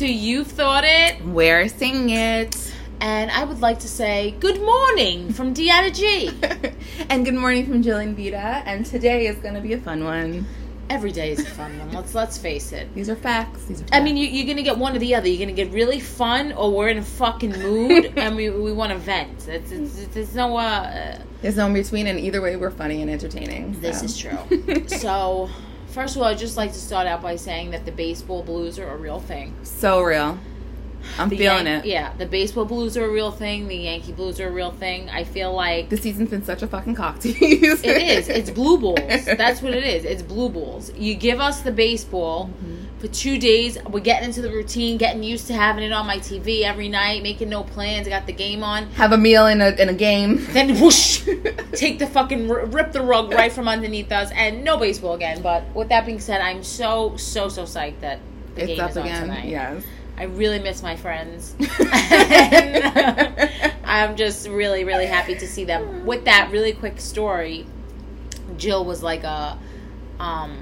to You've Thought It. We're singing it. And I would like to say good morning from Deanna G. and good morning from Jillian Vita. And today is going to be a fun one. Every day is a fun one. Let's let's face it. These are facts. These are I mean, you, you're gonna get one or the other. You're gonna get really fun, or we're in a fucking mood and we, we want to vent. It's, it's, it's, there's no uh, there's no in between, and either way, we're funny and entertaining. This so. is true. so, first of all, I'd just like to start out by saying that the baseball blues are a real thing. So real. I'm The feeling Yan- it. Yeah, the baseball blues are a real thing. The Yankee blues are a real thing. I feel like The season's been such a fucking cock tease. it is. It's blue balls. That's what it is. It's blue balls. You give us the baseball Mm-hmm. for two days. We're getting into the routine, getting used to having it on my TV every night, making no plans. I got the game on. Have a meal in a in a game. Then whoosh, take the fucking rip the rug right from underneath us, and no baseball again. But with that being said, I'm so so so psyched that the It's game is on again. tonight. Yes. I really miss my friends. I'm just really, really happy to see them. With that really quick story, Jill was like a um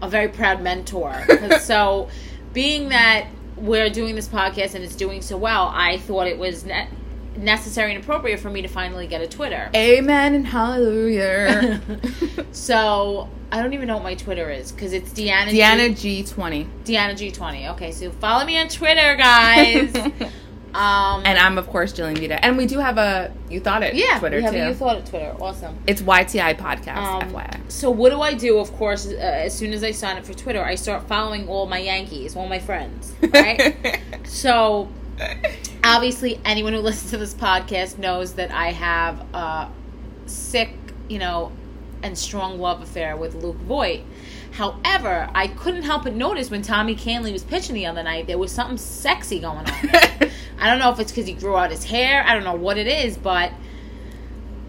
a very proud mentor. so being that we're doing this podcast and it's doing so well, I thought it was ne- necessary and appropriate for me to finally get a Twitter. Amen and hallelujah. So I don't even know what my Twitter is because it's Deanna. G- Deanna G20. Deanna G20. Okay, so follow me on Twitter, guys. um, And I'm of course Jillian Vita. And we do have a you thought it yeah, Twitter we have too. a You Thought It Twitter. Awesome. it's YTI podcast, Um, FYI. So what do I do? Of course, uh, as soon as I sign up for Twitter, I start following all my Yankees, all my friends. Right. so obviously, anyone who listens to this podcast knows that I have a sick, you know, and strong love affair with Luke Voit. However, I couldn't help but notice when Tommy Kahnle was pitching the other night, there was something sexy going on. I don't know if it's because he grew out his hair. I don't know what it is, but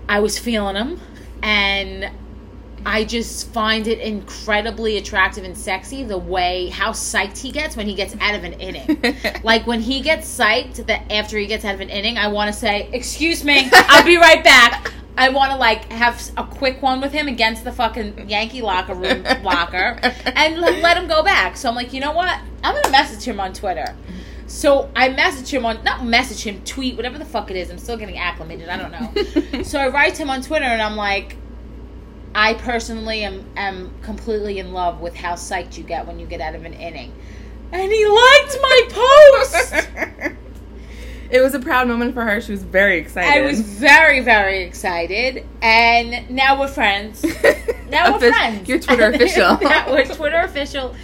I was feeling him, and I just find it incredibly attractive and sexy the way how psyched he gets when he gets out of an inning. like when he gets psyched that after he gets out of an inning, I want to say, "Excuse me, I'll be right back." I want to like have a quick one with him against the fucking Yankee locker room locker and l- let him go back. So I'm like, you know what? I'm gonna message him on Twitter. So I message him on not message him, tweet, whatever the fuck it is. I'm still getting acclimated. I don't know. so I write to him on Twitter and I'm like, I personally am am completely in love with how psyched you get when you get out of an inning. And he liked my post. it was a proud moment for her. She was very excited. I was very, very excited. And now we're friends. Now we're Offic- friends. You're Twitter official. Now we're Twitter official,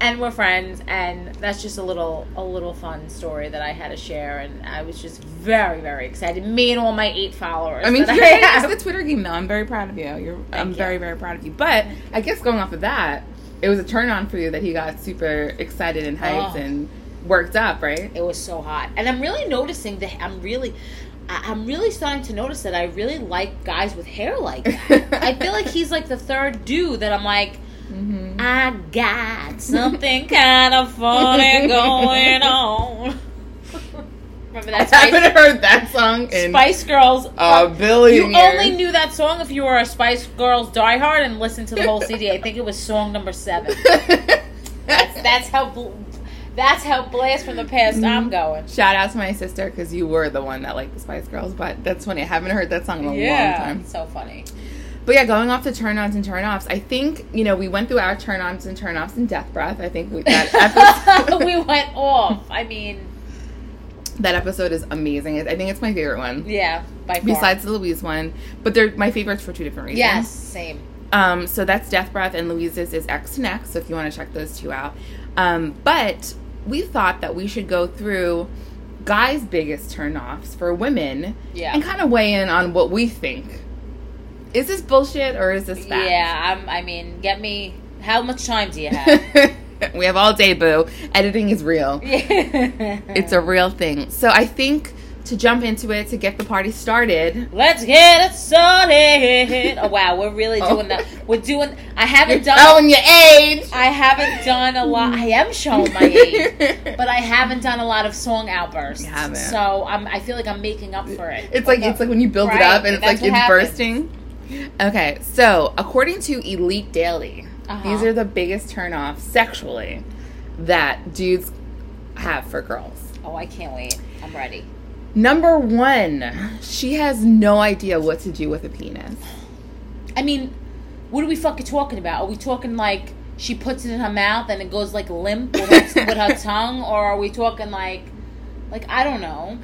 and we're friends. And that's just a little, a little fun story that I had to share. And I was just very, very excited. Me and all my eight followers. I mean, that you're I getting the Twitter game though. I'm very proud of you. You're, I'm you. very, very proud of you. But I guess going off of that, it was a turn on for you that he got super excited and hyped Oh. and worked up, right? It was so hot, and I'm really noticing that I'm really, I'm really starting to notice that I really like guys with hair like that. I feel like he's like the third dude that I'm like, Mm-hmm. I got something kind of funny going on. Remember that I haven't heard that song in Spice Girls? a billion you only knew that song if you were a Spice Girls diehard and listened to the whole CD. I think it was song number seven. That's, that's how bl- that's how blast from the past I'm going. Shout out to my sister because you were the one that liked the Spice Girls. But that's funny. I haven't heard that song in a long time. so funny. But yeah, going off the turn ons and turn offs, I think, you know, we went through our turn ons and turn offs in Death Breath. I think we, that, episode, we went off. I mean, that episode is amazing. I think it's my favorite one. yeah, by far. Besides the Louise one. But they're my favorites for two different reasons. yes, same. Um, so that's Death Breath, and Louise's is X to Next. So if you want to check those two out, um, but we thought that we should go through guys' biggest turnoffs for women, Yeah. and kind of weigh in on what we think. Is this bullshit or is this fact? Yeah, I'm, I mean, get me. How much time do you have? we have all day, boo. Editing is real. It's a real thing. So I think to jump into it to get the party started. Let's get it started. Oh wow, we're really Oh. doing that. We're doing. I haven't done. Showing your age. I haven't done a lot. I am showing my age, but I haven't done a lot of song outbursts. You haven't. So I'm. I feel like I'm making up for it. It's like it's like when you build it up and it's like it's bursting. Okay, so according to Elite Daily, Uh-huh. these are the biggest turnoffs sexually that dudes have for girls. Oh, I can't wait. I'm ready. Number one, she has no idea what to do with a penis. I mean, what are we fucking talking about? Are we talking like she puts it in her mouth and it goes like limp with her, with her tongue, or are we talking like, like I don't know.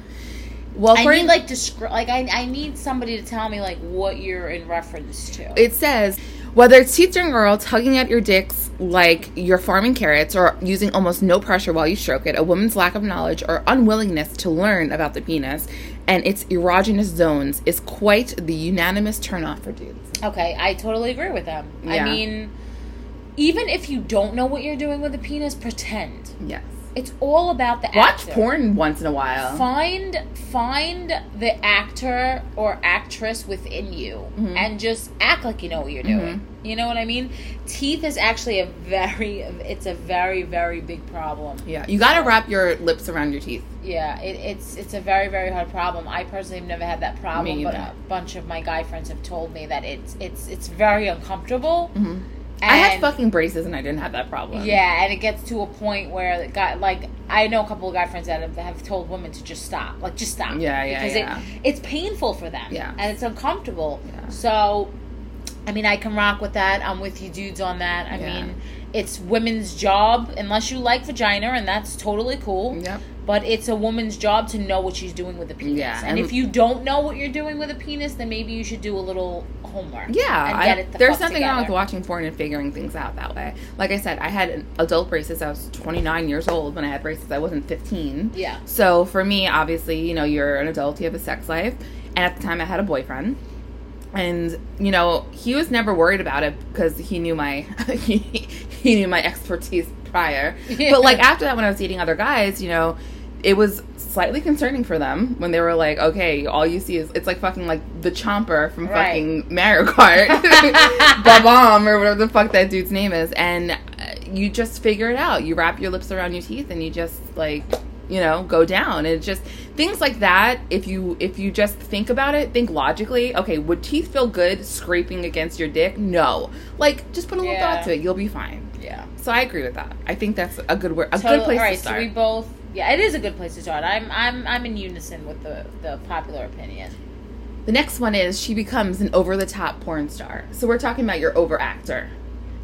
Well, I need like descri- like I, I need somebody to tell me like what you're in reference to. it says whether it's during oral, tugging at your dicks like you're farming carrots, or using almost no pressure while you stroke it, a woman's lack of knowledge or unwillingness to learn about the penis and its erogenous zones is quite the unanimous turnoff for dudes. Okay, I totally agree with them. I mean, even if you don't know what you're doing with a penis, pretend. Yes. It's all about the Watch actor. porn once in a while. Find find the actor or actress within you Mm-hmm. and just act like you know what you're doing. You know what I mean? Teeth is actually a very it's a very very big problem. Yeah, you got to wrap your lips around your teeth. Yeah, it, it's it's a very very hard problem. I personally have never had that problem, but a bunch of my guy friends have told me that it's it's it's very uncomfortable. Mm-hmm. I had fucking braces and I didn't have that problem. Yeah, and it gets to a point where the guy, like, I know a couple of guy friends that have, have told women to just stop, like, just stop. Yeah, yeah, because yeah. it it's painful for them. Yeah. and it's uncomfortable. Yeah. So, I mean, I can rock with that. I'm with you, dudes, on that. I Yeah. mean, it's women's job unless you like vagina, and that's totally cool. Yep. But it's a woman's job to know what she's doing with a penis. Yeah, and, and- if you don't know what you're doing with a penis, then maybe you should do a little homework. Yeah, I- it the there's nothing wrong with watching porn and figuring things out that way. Like I said, I had adult braces. I was 29 years old when I had braces. I wasn't 15. Yeah. So for me, obviously, you know, you're an adult, you have a sex life, and at the time, I had a boyfriend, and you know, he was never worried about it because he knew my he, he knew my expertise prior. But like after that, when I was dating other guys, you know, it was slightly concerning for them when they were like, okay, all you see is it's like fucking like the chomper from Right. fucking Mario Kart, bomb or whatever the fuck that dude's name is, and uh, you just figure it out. You wrap your lips around your teeth and you just like you know go down. And it's just things like that. If you if you just think about it, think logically. Okay, would teeth feel good scraping against your dick? No. Like just put a little Yeah. thought to it. You'll be fine. Yeah. So I agree with that. I think that's a good word, a Totally- good place all right, to start. So we both, yeah, it is a good place to start. I'm, I'm, I'm in unison with the the popular opinion. The next one is she becomes an over the top porn star. So we're talking about your over actor.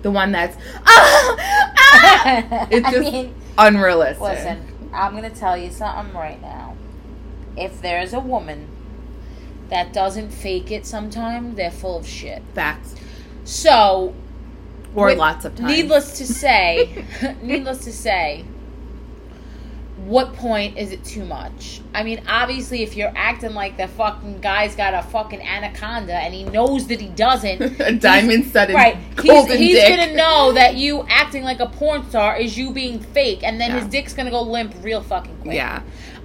The one that's ah, ah! it's I mean, unrealistic. listen, I'm gonna tell you something right now. If there's a woman that doesn't fake it, sometime they're full of shit. Facts. So, Or with- lots of times. needless to say, needless to say, what point is it too much? I mean, obviously, if you're acting like the fucking guy's got a fucking anaconda and he knows that he doesn't, a diamond studded right? He's, he's dick. gonna know that you acting like a porn star is you being fake, and then Yeah. his dick's gonna go limp real fucking quick. Yeah.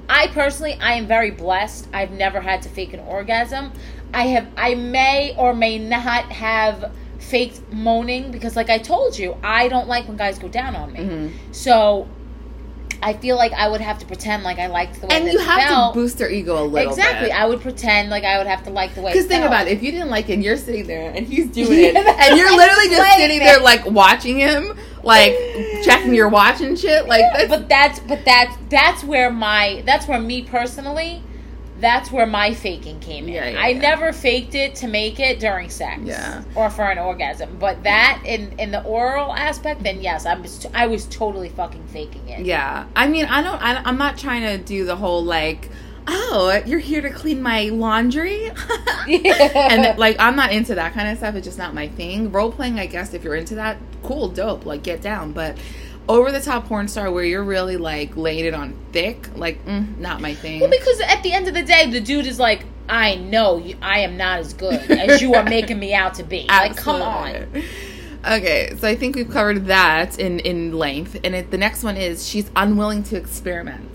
I personally, I am very blessed. I've never had to fake an orgasm. I have, I may or may not have faked moaning because, like I told you, I don't like when guys go down on me. Mm-hmm. So I feel like I would have to pretend like I liked the way And you it have felt. to boost their ego a little exactly. bit. I would pretend like I would have to like the way. Because think felt. about it, if you didn't like it, and you're sitting there and he's doing it, and you're literally just sitting man. there like watching him, like checking your watch and shit, like that's, but that's but that's that's where my that's where me personally that's where my faking came in. Yeah, yeah, I yeah. never faked it to make it during sex, Yeah. or for an orgasm. But that in in the oral aspect, then yes, I was I was totally fucking faking it. Yeah, I mean, I don't. I, I'm not trying to do the whole like, oh, you're here to clean my laundry, and like, I'm not into that kind of stuff. It's just not my thing. Role playing, I guess, if you're into that, cool, dope, like get down. But over the top porn star where you're really like laying it on thick, like, mm, not my thing. Well, because at the end of the day, the dude is like, I know you, I am not as good as you are making me out to be. Like, come on. Okay, so I think we've covered that in in length, and it, the next one is she's unwilling to experiment.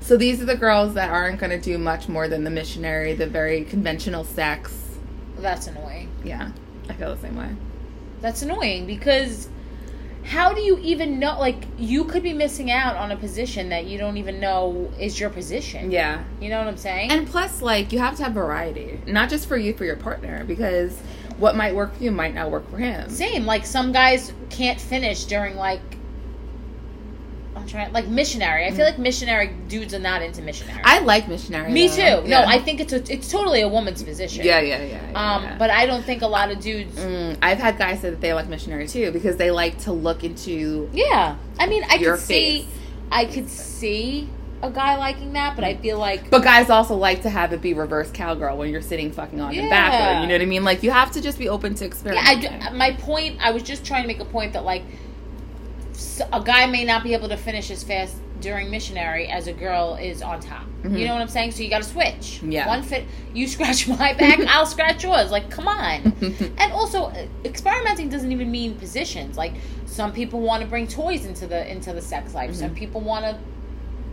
So these are the girls that aren't going to do much more than the missionary, the very conventional sex. That's annoying. Yeah, I feel the same way. That's annoying because how do you even know? Like, you could be missing out on a position that you don't even know is your position. Yeah, You know what I'm saying? and plus, like you have to have variety, not just for you, for your partner, because what might work for you might not work for him. Same. Like, some guys can't finish during, like, trying like missionary. I feel like missionary dudes are not into missionary. I like missionary. Me though. too. No, I think it's a, it's totally a woman's position. Yeah, yeah, yeah. yeah, Um, yeah. but I don't think a lot of dudes. Mm, I've had guys say that they like missionary too because they like to look into. Yeah, I mean, I could see. I could see a guy liking that, but I feel like But guys also like to have it be reverse cowgirl when you're sitting fucking on your Yeah. back. You know what I mean? Like you have to just be open to yeah. I, my point. I was just trying to make a point that like a guy may not be able to finish as fast during missionary as a girl is on top. You know what I'm saying? So you got to switch. Mm-hmm. Yeah. One fit. You scratch my back, I'll scratch yours. Like, come on. and also, uh, experimenting doesn't even mean positions. Like, some people want to bring toys into the into the sex life. Mm-hmm. Some people want to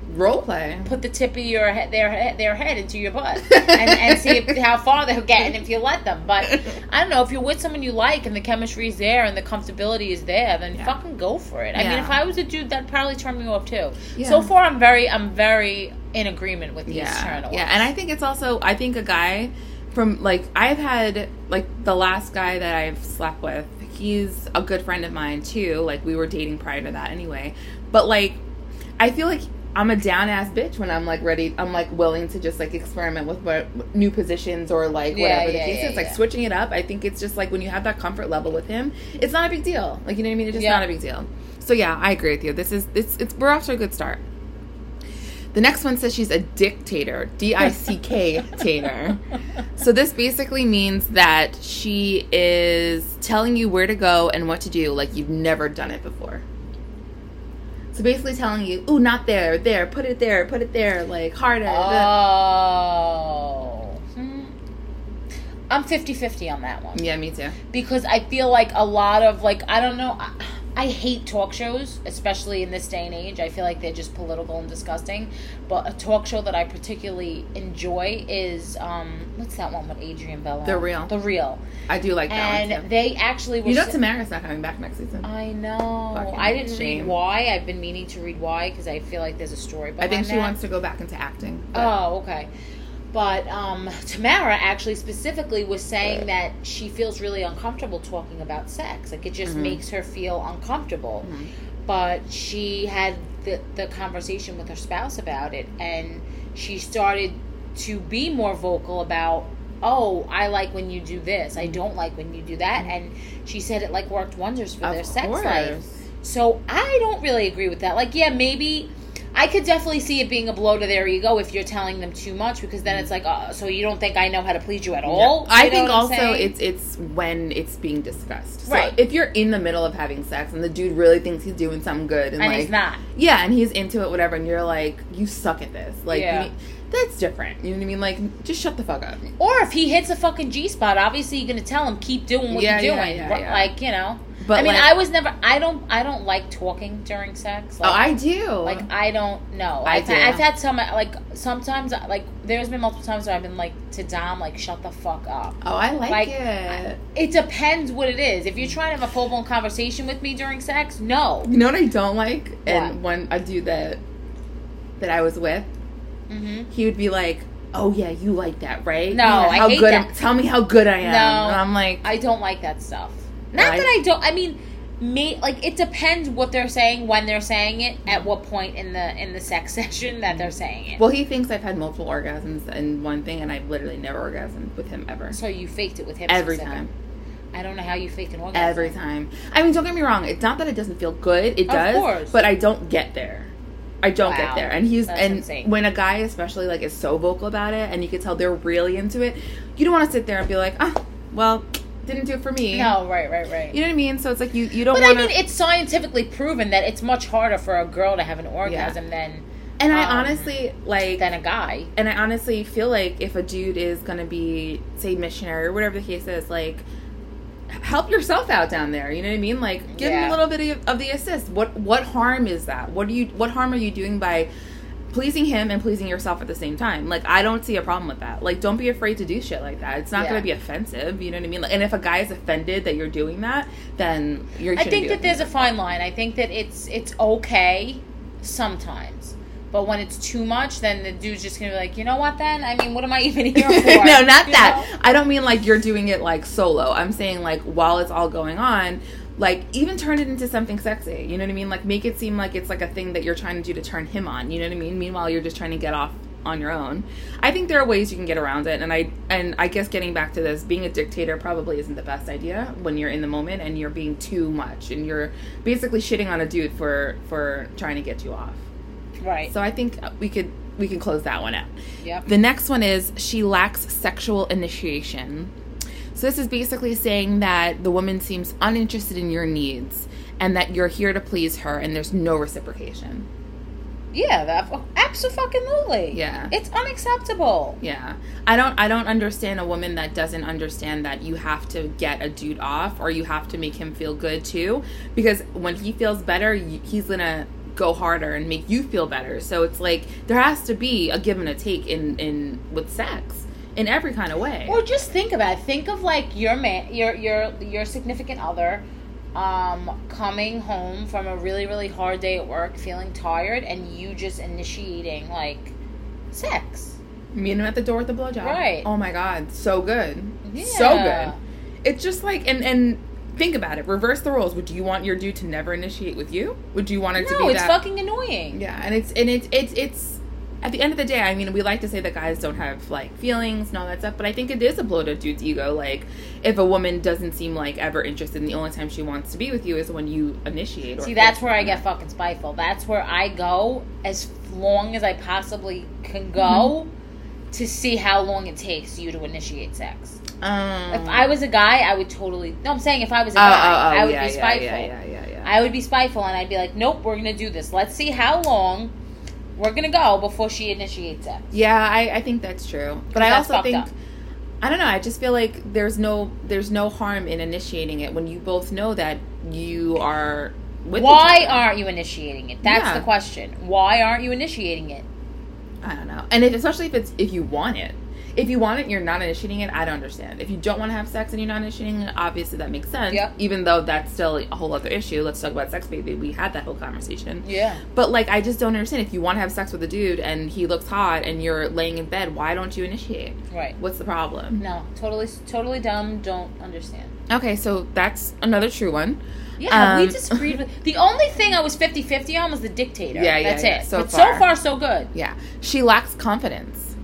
Role play. put the tip of your head, their head, their head into your butt and, and see if, how far they'll get and if you let them. But I don't know if you're with someone you like and the chemistry is there and the comfortability is there, then Yeah. fucking go for it. I mean, if I was a dude, that'd probably turn me off too. Yeah. So far, I'm very, I'm very in agreement with these yeah turn yeah and i think it's also i think a guy from like i've had like the last guy that i've slept with he's a good friend of mine too like we were dating prior to that anyway but like i feel like i'm a down ass bitch when i'm like ready i'm like willing to just like experiment with what new positions or like Yeah, whatever yeah, the case yeah, is like switching it up i think it's just like when you have that comfort level with him it's not a big deal. Like you know what i mean? It's just not a big deal. So yeah i agree with you. This is it's it's we're off to a good start. The next one says she's a dictator, D I C K tater. So this basically means that she is telling you where to go and what to do like you've never done it before. So basically telling you, "Ooh, not there, there, put it there, put it there, like harder." Oh. Hmm. I'm 50-50 on that one. yeah, me too. because I feel like a lot of like I don't know. I, I hate talk shows, especially in this day and age. I feel like they're just political and disgusting. But a talk show that I particularly enjoy is um, what's that one with Adrienne Bailon? The Real. The Real. I do like that one And too. they actually were. You know Tamera's not coming back next season. I know. Fucking I didn't shame. read why. I've been meaning to read why because I feel like there's a story I think she that. wants to go back into acting. but- Oh, okay. But um, Tamera actually specifically was saying that she feels really uncomfortable talking about sex. Like it just Mhm. makes her feel uncomfortable. Mhm. But she had the, the conversation with her spouse about it, and she started to be more vocal about, oh, I like when you do this. I don't like when you do that. And she said it like worked wonders for Of their sex course. life. So I don't really agree with that. Like, yeah, maybe I could definitely see it being a blow to their ego if you're telling them too much, because then it's like, oh, so you don't think I know how to please you at all? I You know think also saying? it's it's when it's being discussed. So Right. if you're in the middle of having sex and the dude really thinks he's doing something good and, and like he's not. yeah, and he's into it, whatever, and you're like, you suck at this. Like, Yeah. need- that's different. You know what I mean? Like, just shut the fuck up. Or if he hits a fucking G spot, obviously you're gonna tell him keep doing what Yeah, you're doing. yeah, yeah. Like you know. But I mean, like- I was never. I don't. I don't like talking during sex. Oh, I do. Like I don't know. I I've, do. Had, I've had some like sometimes like there's been multiple times where I've been like to Dom like shut the fuck up. oh, I like, like, it. It depends what it is. If you're trying to have a full blown conversation with me during sex, no. You know what I don't like? And when a dude that that I was with, Mm-hmm. he would be like, "Oh yeah, you like that, right? No, Yeah, I how hate good that. I'm- tell me how good I am." No. and I'm like, I don't like that stuff. Not that I don't. I mean, me like it depends what they're saying when they're saying it at what point in the in the sex session that they're saying it. Well, he thinks I've had multiple orgasms in one thing, and I've literally never orgasmed with him ever. so you faked it with him Every time. I don't know how you fake an orgasm. Every time. I mean, don't get me wrong. It's not that it doesn't feel good. It Of does. course. But I don't get there. I don't Wow. get there. And he's That's and insane. when a guy especially like is so vocal about it, and you can tell they're really into it, you don't want to sit there and be like, ah, well, didn't do it for me. No, right, right, right. You know what I mean? So it's like you you don't but I want mean, it's scientifically proven that it's much harder for a girl to have an orgasm than And I um, honestly like. than a guy. and I honestly feel like if a dude is gonna be, say, missionary or whatever the case is, like, help yourself out down there. You know what I mean? Like, give him a little bit of, of the assist. What what harm is that? What do you what harm are you doing by pleasing him and pleasing yourself at the same time? Like, I don't see a problem with that. Like, don't be afraid to do shit like that. It's not Yeah. gonna be offensive. You know what I mean? Like, and if a guy is offended that you're doing that, then you're. I think that there's a fine line. I think that it's it's okay sometimes. But when it's too much, then the dude's just gonna be like, you know what? Then I mean, what am I even here for? no, not You that. know? I don't mean like you're doing it like solo. I'm saying like while it's all going on, like even turn it into something sexy you know what i mean like make it seem like it's like a thing that you're trying to do to turn him on you know what i mean meanwhile you're just trying to get off on your own i think there are ways you can get around it and i and i guess getting back to this being a dictator probably isn't the best idea when you're in the moment and you're being too much and you're basically shitting on a dude for for trying to get you off Right. so i think we could we can close that one out yep. the next one is she lacks sexual initiation. So this is basically saying that the woman seems uninterested in your needs and that you're here to please her and there's no reciprocation. Yeah, that absolutely. Yeah. It's unacceptable. Yeah. I don't I don't understand a woman that doesn't understand that you have to get a dude off or you have to make him feel good too because when he feels better, he's going to go harder and make you feel better. So it's like there has to be a give and a take in in with sex in every kind of way. Or just think about it. Think of like your man, your your your significant other, um, coming home from a really really hard day at work, feeling tired, and you just initiating like sex. Meet him at the door with the blowjob. Right. Oh my god, so good, so good. It's just like and and think about it. Reverse the roles. Would you want your dude to never initiate with you? Would you want it to No, be it's that? Oh, it's fucking annoying. yeah, and it's and it's it's it's at the end of the day. I mean, we like to say that guys don't have like feelings and all that stuff, but I think it is a blow to dude's ego. Like if a woman doesn't seem like ever interested, and the only time she wants to be with you is when you initiate. See, that's where I get fucking spiteful. That's where I go as long as I possibly can go Mm-hmm. to see how long it takes you to initiate sex. Um, If I was a guy, I would totally. No, I'm saying if I was a oh, guy, oh, oh, I would yeah, be spiteful. Yeah, yeah, yeah, yeah. I would be spiteful, and I'd be like, "Nope, we're gonna do this. Let's see how long we're gonna go before she initiates it." Yeah, I, I think that's true. But I also think up. I don't know, I just feel like there's no there's no harm in initiating it when you both know that you are with Why aren't you initiating it? That's Yeah. the question. Why aren't you initiating it? I don't know. And if, especially if it's if you want it. If you want it, you're not initiating it. I don't understand. If you don't want to have sex and you're not initiating it, obviously that makes sense. Yep. Even though that's still a whole other issue. Let's talk about sex, baby. We had that whole conversation. Yeah. But like, I just don't understand. If you want to have sex with a dude and he looks hot and you're laying in bed, why don't you initiate? Right. What's the problem? No, totally, totally dumb. Don't understand. Okay, so that's another true one. Yeah, we Um, disagreed with. The only thing I was 50-50 on was the dictator. Yeah, yeah, That's yeah. it. So but far. so far, so good. Yeah, she lacks confidence.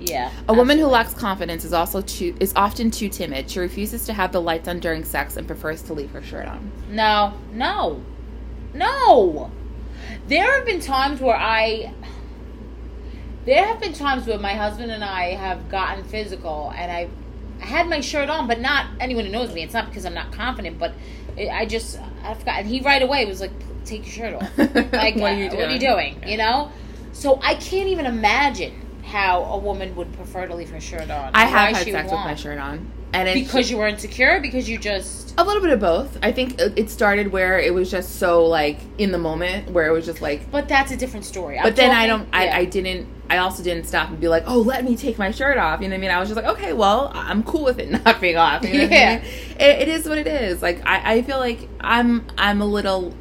Yeah. A woman who lacks confidence is also too is often too timid. She refuses to have the lights on during sex and prefers to leave her shirt on. No, no, no. There have been times where I. There have been times where my husband and I have gotten physical, and I, I had my shirt on, but not anyone who knows me. It's not because I'm not confident, but it, I just I forgot. And he right away was like, "Take your shirt off." Like, What are you uh, What are you doing? doing? You know. So I can't even imagine how a woman would prefer to leave her shirt on. I have had sex with my shirt on, and it's because you were insecure. Because you just a little bit of both. I think it started where it was just so like in the moment, where it was just like. But that's a different story. I'm But then I don't. I, yeah. I didn't. I also didn't stop and be like, "Oh, let me take my shirt off." You know what I mean? I was just like, "Okay, well, I'm cool with it not being off." You know what I Yeah. mean? It, it is what it is. Like I, I feel like I'm. I'm a little.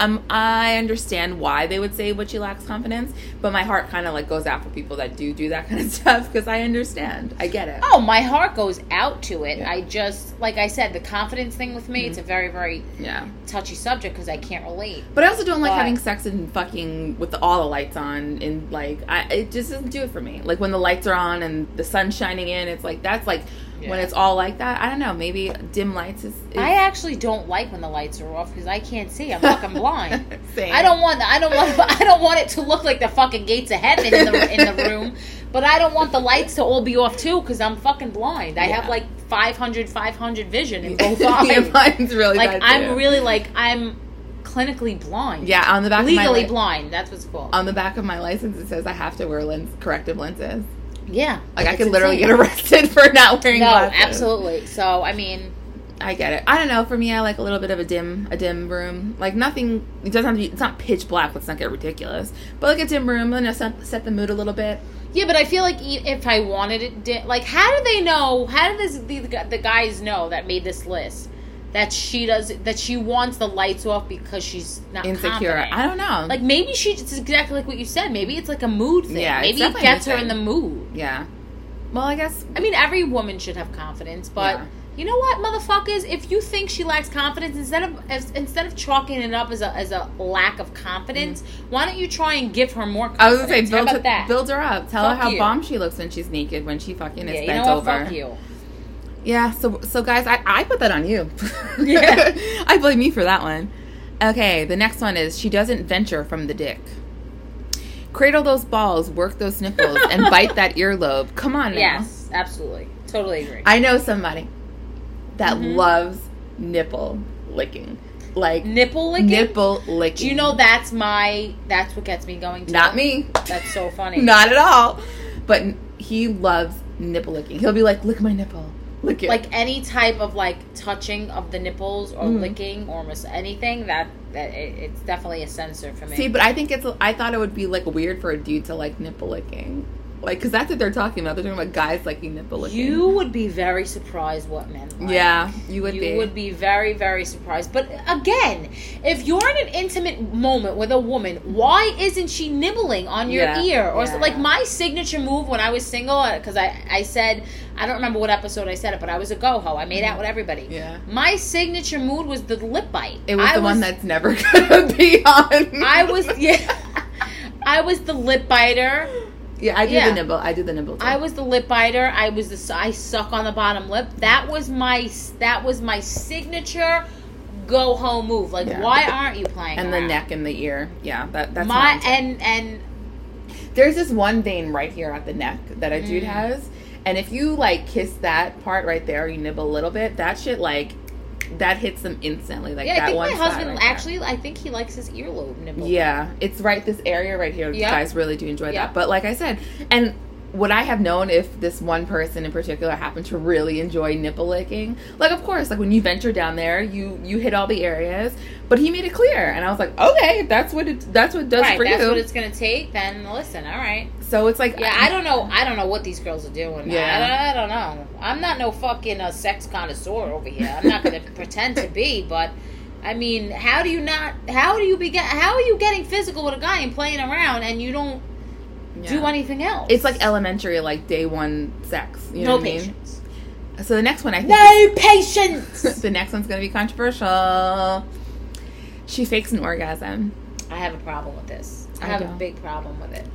Um, I understand why they would say what she lacks confidence, but my heart kind of like goes out for people that do do that kind of stuff because I understand. I get it. Oh, my heart goes out to it. Yeah. I just, like I said, the confidence thing with me, it's a very, very Yeah. touchy subject because I can't relate. But I also don't like having sex and fucking with the, all the lights on and like I it just doesn't do it for me. Like when the lights are on and the sun's shining in, it's like that's like when it's all like that. I don't know. Maybe dim lights is. is I actually don't like when the lights are off because I can't see. I'm fucking blind. Same. I don't want. I don't want. I don't want it to look like the fucking gates of heaven in the in the room. But I don't want the lights to all be off too because I'm fucking blind. I have like 500, 500 vision in both Your eyes. mind's really like I'm really like I'm clinically blind. yeah. On the back of legally my li- blind. That's what's cool. on the back of my license it says I have to wear lens corrective lenses. Yeah, Like I could literally insane. get arrested for not wearing No, glasses. absolutely. So I mean, I get it. I don't know. For me, I like a little bit of a dim, a dim room. Like nothing. It doesn't have to be. It's not pitch black. Let's not get ridiculous. But like a dim room, and set, set the mood a little bit. yeah, but I feel like if I wanted it, like how do they know? How do this the, the guys know that made this list that she does that she wants the lights off because she's not Insecure. confident? I don't know. Like maybe she. It's exactly like what you said. Maybe it's like a mood thing. Yeah, maybe it gets her in the mood. yeah. Well, I guess I mean, every woman should have confidence, but Yeah. you know what, motherfuckers? If you think she lacks confidence, instead of as, instead of chalking it up as a as a lack of confidence, why don't you try and give her more? Mm-hmm. I was gonna say build, her, about that? build her up. Tell her how you. bomb she looks when she's naked when she fucking is yeah, you bent know what? over. Fuck you. Yeah, so so guys, I, I put that on you. Yeah. I blame you for that one. Okay, the next one is she doesn't venture from the dick. Cradle those balls, work those nipples, and bite that earlobe. Come on now. Yes, absolutely, totally agree. I know somebody that Mhm. loves nipple licking. Like Nipple licking. nipple licking. Do you know that's my that's what gets me going? Too. Not me. That's so funny. Not at all. But he loves nipple licking. He'll be like, lick my nipple. Lick it. like any type of like touching of the nipples or Mhm. licking or almost anything that that it, it's definitely a sensor for me. See, but I think it's. I thought it would be like weird for a dude to like nipple licking, like because that's what they're talking about. They're talking about guys liking nipple licking. you would be very surprised what men like. yeah, you would you be. would be very, very surprised. But again, if you're in an intimate moment with a woman, why isn't she nibbling on your Yeah, ear? Or yeah. like my signature move when I was single, uh, because I, I said, I don't remember what episode I said it, but I was a go ho. I made out mm. with everybody. Yeah. My signature mood was the lip bite. It was I the one that's never gonna be on. I was yeah. I was the lip biter. Yeah, I do yeah. the nibble. I do the nibble. Too. I was the lip biter. I was the I suck on the bottom lip. That was my that was my signature go home move. Like Yeah. why aren't you playing? and the neck and the ear. Yeah, that that's my and and There's this one vein right here at the neck that a dude Mm. has, and if you like kiss that part right there, you nibble a little bit. That shit like that hits them instantly. Like yeah, I that think one my husband right there. actually I think he likes his earlobe nibble. Yeah, it's right this area right here. Yep. Guys really do enjoy Yep. that. But like I said, and would I have known if this one person in particular happened to really enjoy nipple licking? Like, of course, like when you venture down there, you you hit all the areas. But he made it clear, and I was like, okay, if that's what it that's what it does right. for That's you. what it's gonna take. Then listen, all right. so it's like, Yeah, I don't know. I don't know what these girls are doing. Yeah. I, I don't know. I'm not no fucking uh, sex connoisseur over here. I'm not going to pretend to be, but I mean, how do you not? How do you be? How are you getting physical with a guy and playing around, and you don't do anything else? It's like elementary, like day one sex. You know no what I mean? patience. So the next one, I think, No patience. the next one's gonna be controversial. She fakes an orgasm. I have a problem with this. I I have a don't. big problem with it.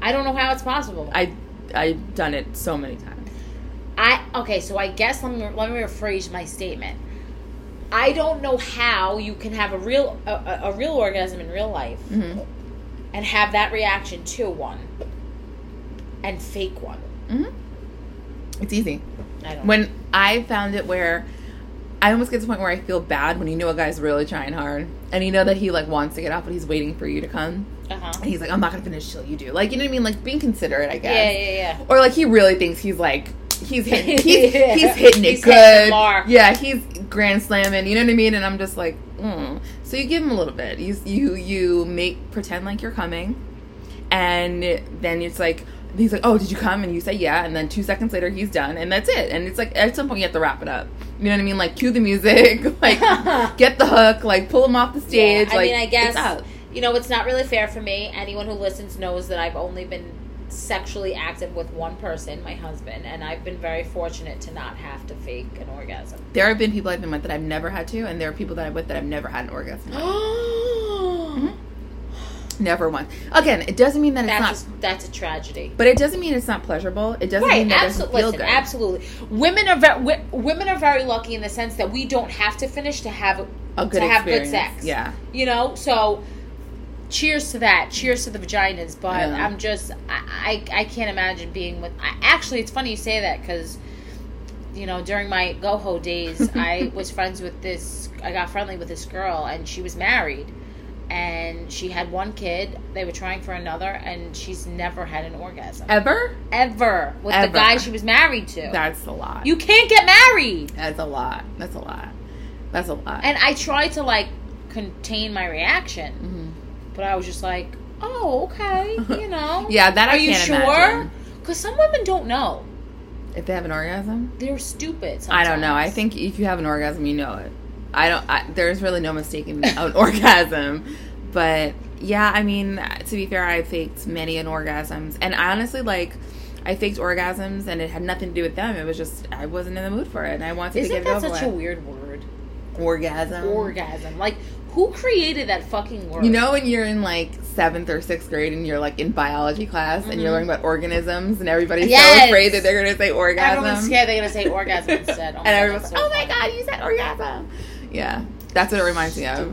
I don't know how it's possible. I I've done it so many times. I okay, so I guess let me let me rephrase my statement. I don't know how you can have a real a, a, a real orgasm in real life Mhm. And have that reaction to one and fake one. hmm It's easy. I don't. When I found it where I almost get to the point where I feel bad when you know a guy's really trying hard and you know that he like wants to get off but he's waiting for you to come. uh huh. And he's like, I'm not gonna finish till you do. Like you know what I mean? Like being considerate, I guess. Yeah, yeah, yeah. Or like he really thinks he's like he's hitting he's, Yeah. he's hitting it He's good. hitting. Yeah, he's grand slamming. You know what I mean? And I'm just like, mm. So you give him a little bit. You you you make pretend like you're coming, and then it's like he's like, oh, did you come? And you say yeah, and then two seconds later he's done, and that's it. And it's like at some point you have to wrap it up. You know what I mean? Like cue the music, like get the hook, like pull him off the stage. Yeah, I like, mean, I guess you know it's not really fair for me. Anyone who listens knows that I've only been sexually active with one person, my husband, and I've been very fortunate to not have to fake an orgasm. There have been people I've been with that I've never had to, and there are people that I'm with that I've never had an orgasm. that's mm-hmm. never once. Again, it doesn't mean that it's not a, that's a tragedy. But it doesn't mean it's not pleasurable. It doesn't mean Right, that it doesn't absolutely. feel Listen, good. absolutely. Women are very women are very lucky in the sense that we don't have to finish to have A good to have good sex. Yeah. you know. So, cheers to that. Cheers to the vaginas. But Yeah. I'm just I, I I can't imagine being with. I, actually, it's funny you say that because. You know, during my GoHo days, I was friends with this. I got friendly with this girl, and she was married, and she had one kid. They were trying for another, and she's never had an orgasm Ever? ever with Ever. the guy she was married to. That's a lot. you can't get married. That's a lot. That's a lot. That's a lot. And I tried to like contain my reaction, Mhm. But I was just like, "Oh, okay, you know." Yeah, that I Are you can't sure? Because some women don't know. If they have an orgasm, They're stupid. I don't know. I think if you have an orgasm, you know it. I don't. I, there's really no mistaking an orgasm, but yeah, I mean, to be fair, I faked many an orgasms, and I honestly like. I faked orgasms, and it had nothing to do with them. It was just I wasn't in the mood for it, and I wanted to Isn't get it that over such a weird word? Orgasm. Orgasm. Like, who created that fucking word? You know when you're in like seventh or sixth grade and you're like in biology class and you're Mhm. learning about organisms and everybody's Yes. so afraid that they're gonna say orgasm. everyone's scared they're gonna say orgasm instead. Oh and everyone's like, so "Oh my god, you said orgasm!" Yeah, that's what it reminds me of.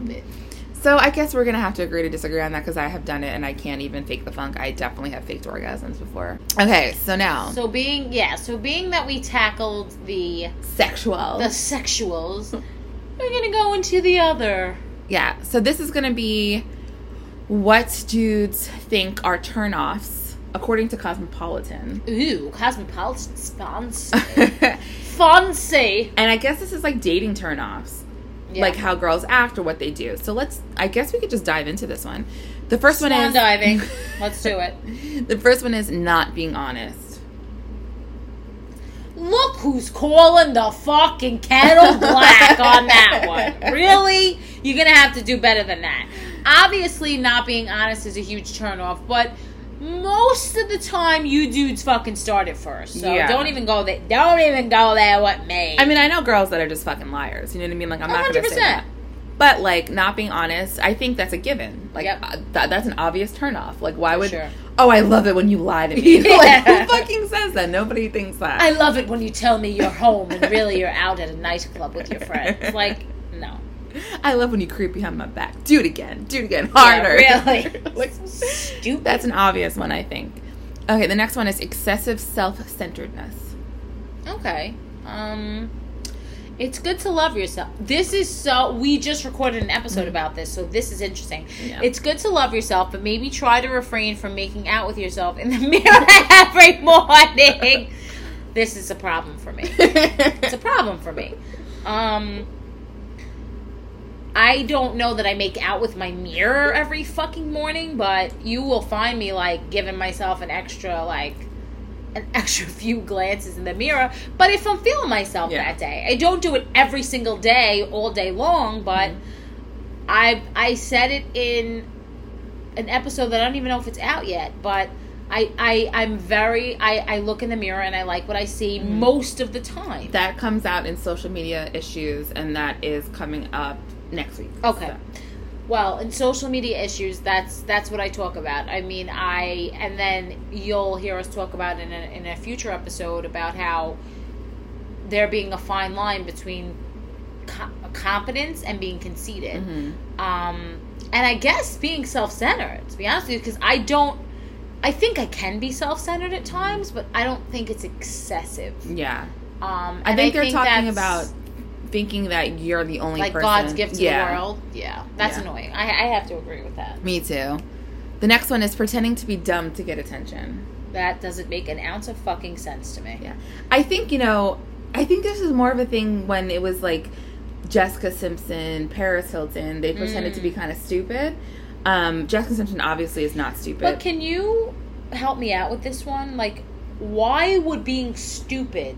So I guess we're gonna have to agree to disagree on that because I have done it and I can't even fake the funk. I definitely have faked orgasms before. Okay, so now So being yeah, so being that we tackled the sexual. the sexuals, we're gonna go into the other. Yeah, so this is gonna be what dudes think are turnoffs according to Cosmopolitan. Ooh, cosmopolitan fancy. fancy. And I guess this is like dating turnoffs, Yeah. like how girls act or what they do. So let's, I guess we could just dive into this one. The first one is diving. Let's do it. the first one is not being honest. Look who's calling the fucking kettle black on that one. Really? You're gonna have to do better than that. Obviously, not being honest is a huge turnoff, but most of the time, you dudes fucking start it first. So Yeah. don't even go that Don't even go there with me. I mean, I know girls that are just fucking liars. You know what I mean? Like I'm not going to say that. But like not being honest, I think that's a given. Like Yep. uh, th- that's an obvious turnoff. Like why would? Sure. Oh, I love it when you lie to me. like who fucking says that? Nobody thinks that. I love it when you tell me you're home and really you're out at a nightclub with your friends. Like. I love when you creep behind my back. Do it again. Do it again. Harder. really. like, Stupid. that's an obvious one, I think. Okay, the next one is excessive self-centeredness. Okay. Um it's good to love yourself. This is so we just recorded an episode about this, so this is interesting. Yeah. It's good to love yourself, but maybe try to refrain from making out with yourself in the mirror every morning. this is a problem for me. It's a problem for me. Um I don't know that I make out with my mirror every fucking morning, but you will find me like giving myself an extra like an extra few glances in the mirror. But if I'm feeling myself Yeah. that day, I don't do it every single day, all day long. But mm-hmm. I I said it in an episode that I don't even know if it's out yet, but. I, I I'm very I, I look in the mirror and I like what I see mm-hmm. most of the time. that comes out in social media issues, and that is coming up next week. Okay. So, Well, in social media issues, that's that's what I talk about. I mean, I and then you'll hear us talk about in a, in a future episode about how there being a fine line between co- competence and being conceited. mhm. Um, and I guess being self-centered. To be honest with you, because I don't. I think I can be self-centered at times, but I don't think it's excessive. Yeah. Um, I think they're talking about thinking that you're the only person. like person. God's gift to Yeah. the world. Yeah, that's Yeah. annoying. I, I have to agree with that. Me too. The next one is pretending to be dumb to get attention. That doesn't make an ounce of fucking sense to me. Yeah. I think, you know, I think this is more of a thing when it was like Jessica Simpson, Paris Hilton, they pretended Mm. to be kind of stupid. Um, Jessica Simpson obviously is not stupid. But can you help me out with this one? Like, why would being stupid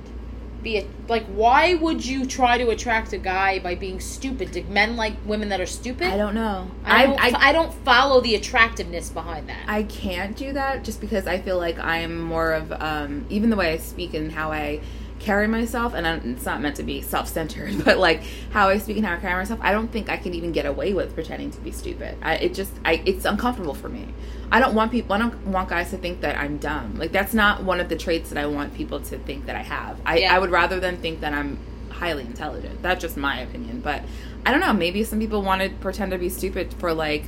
be a, like? Why would you try to attract a guy by being stupid? Do men like women that are stupid? I don't know. I don't, I, I, don't follow the attractiveness behind that. I can't do that just because I feel like I'm more of um, even the way I speak and how I carry myself, and I'm, it's not meant to be self-centered, but like how I speak and how I carry myself, I don't think I can even get away with pretending to be stupid. I, it just, I, it's uncomfortable for me. I don't want people. I don't want guys to think that I'm dumb. Like that's not one of the traits that I want people to think that I have. I, Yeah. I would rather them think that I'm highly intelligent. That's just my opinion. But I don't know. Maybe some people want to pretend to be stupid for like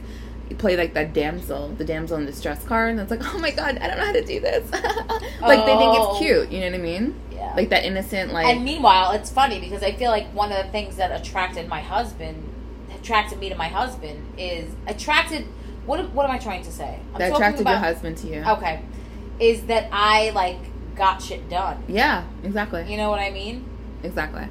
play like that damsel, the damsel in distress card, and it's like, oh my god, I don't know how to do this. like they think Oh. it's cute. You know what I mean? Yeah. Like that innocent, like and meanwhile, it's funny because I feel like one of the things that attracted my husband, attracted me to my husband, is attracted. What what am I trying to say? I'm that attracted about- your husband to you. Okay, is that I like got shit done. Yeah, exactly. You know what I mean? Exactly.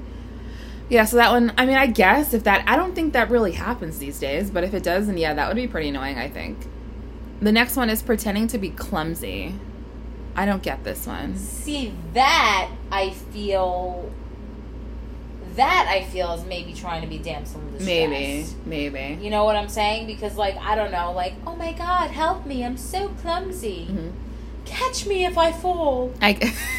Yeah, so that one, I mean, I guess if that, I don't think that really happens these days, but if it does, then yeah, that would be pretty annoying, I think. The next one is pretending to be clumsy. I don't get this one. See that I feel. That I feel is maybe trying to be damsel in distress. Maybe, maybe. You know what I'm saying? Because like I don't know, like oh my god, help me! I'm so clumsy. hmm catch me if I fall. I.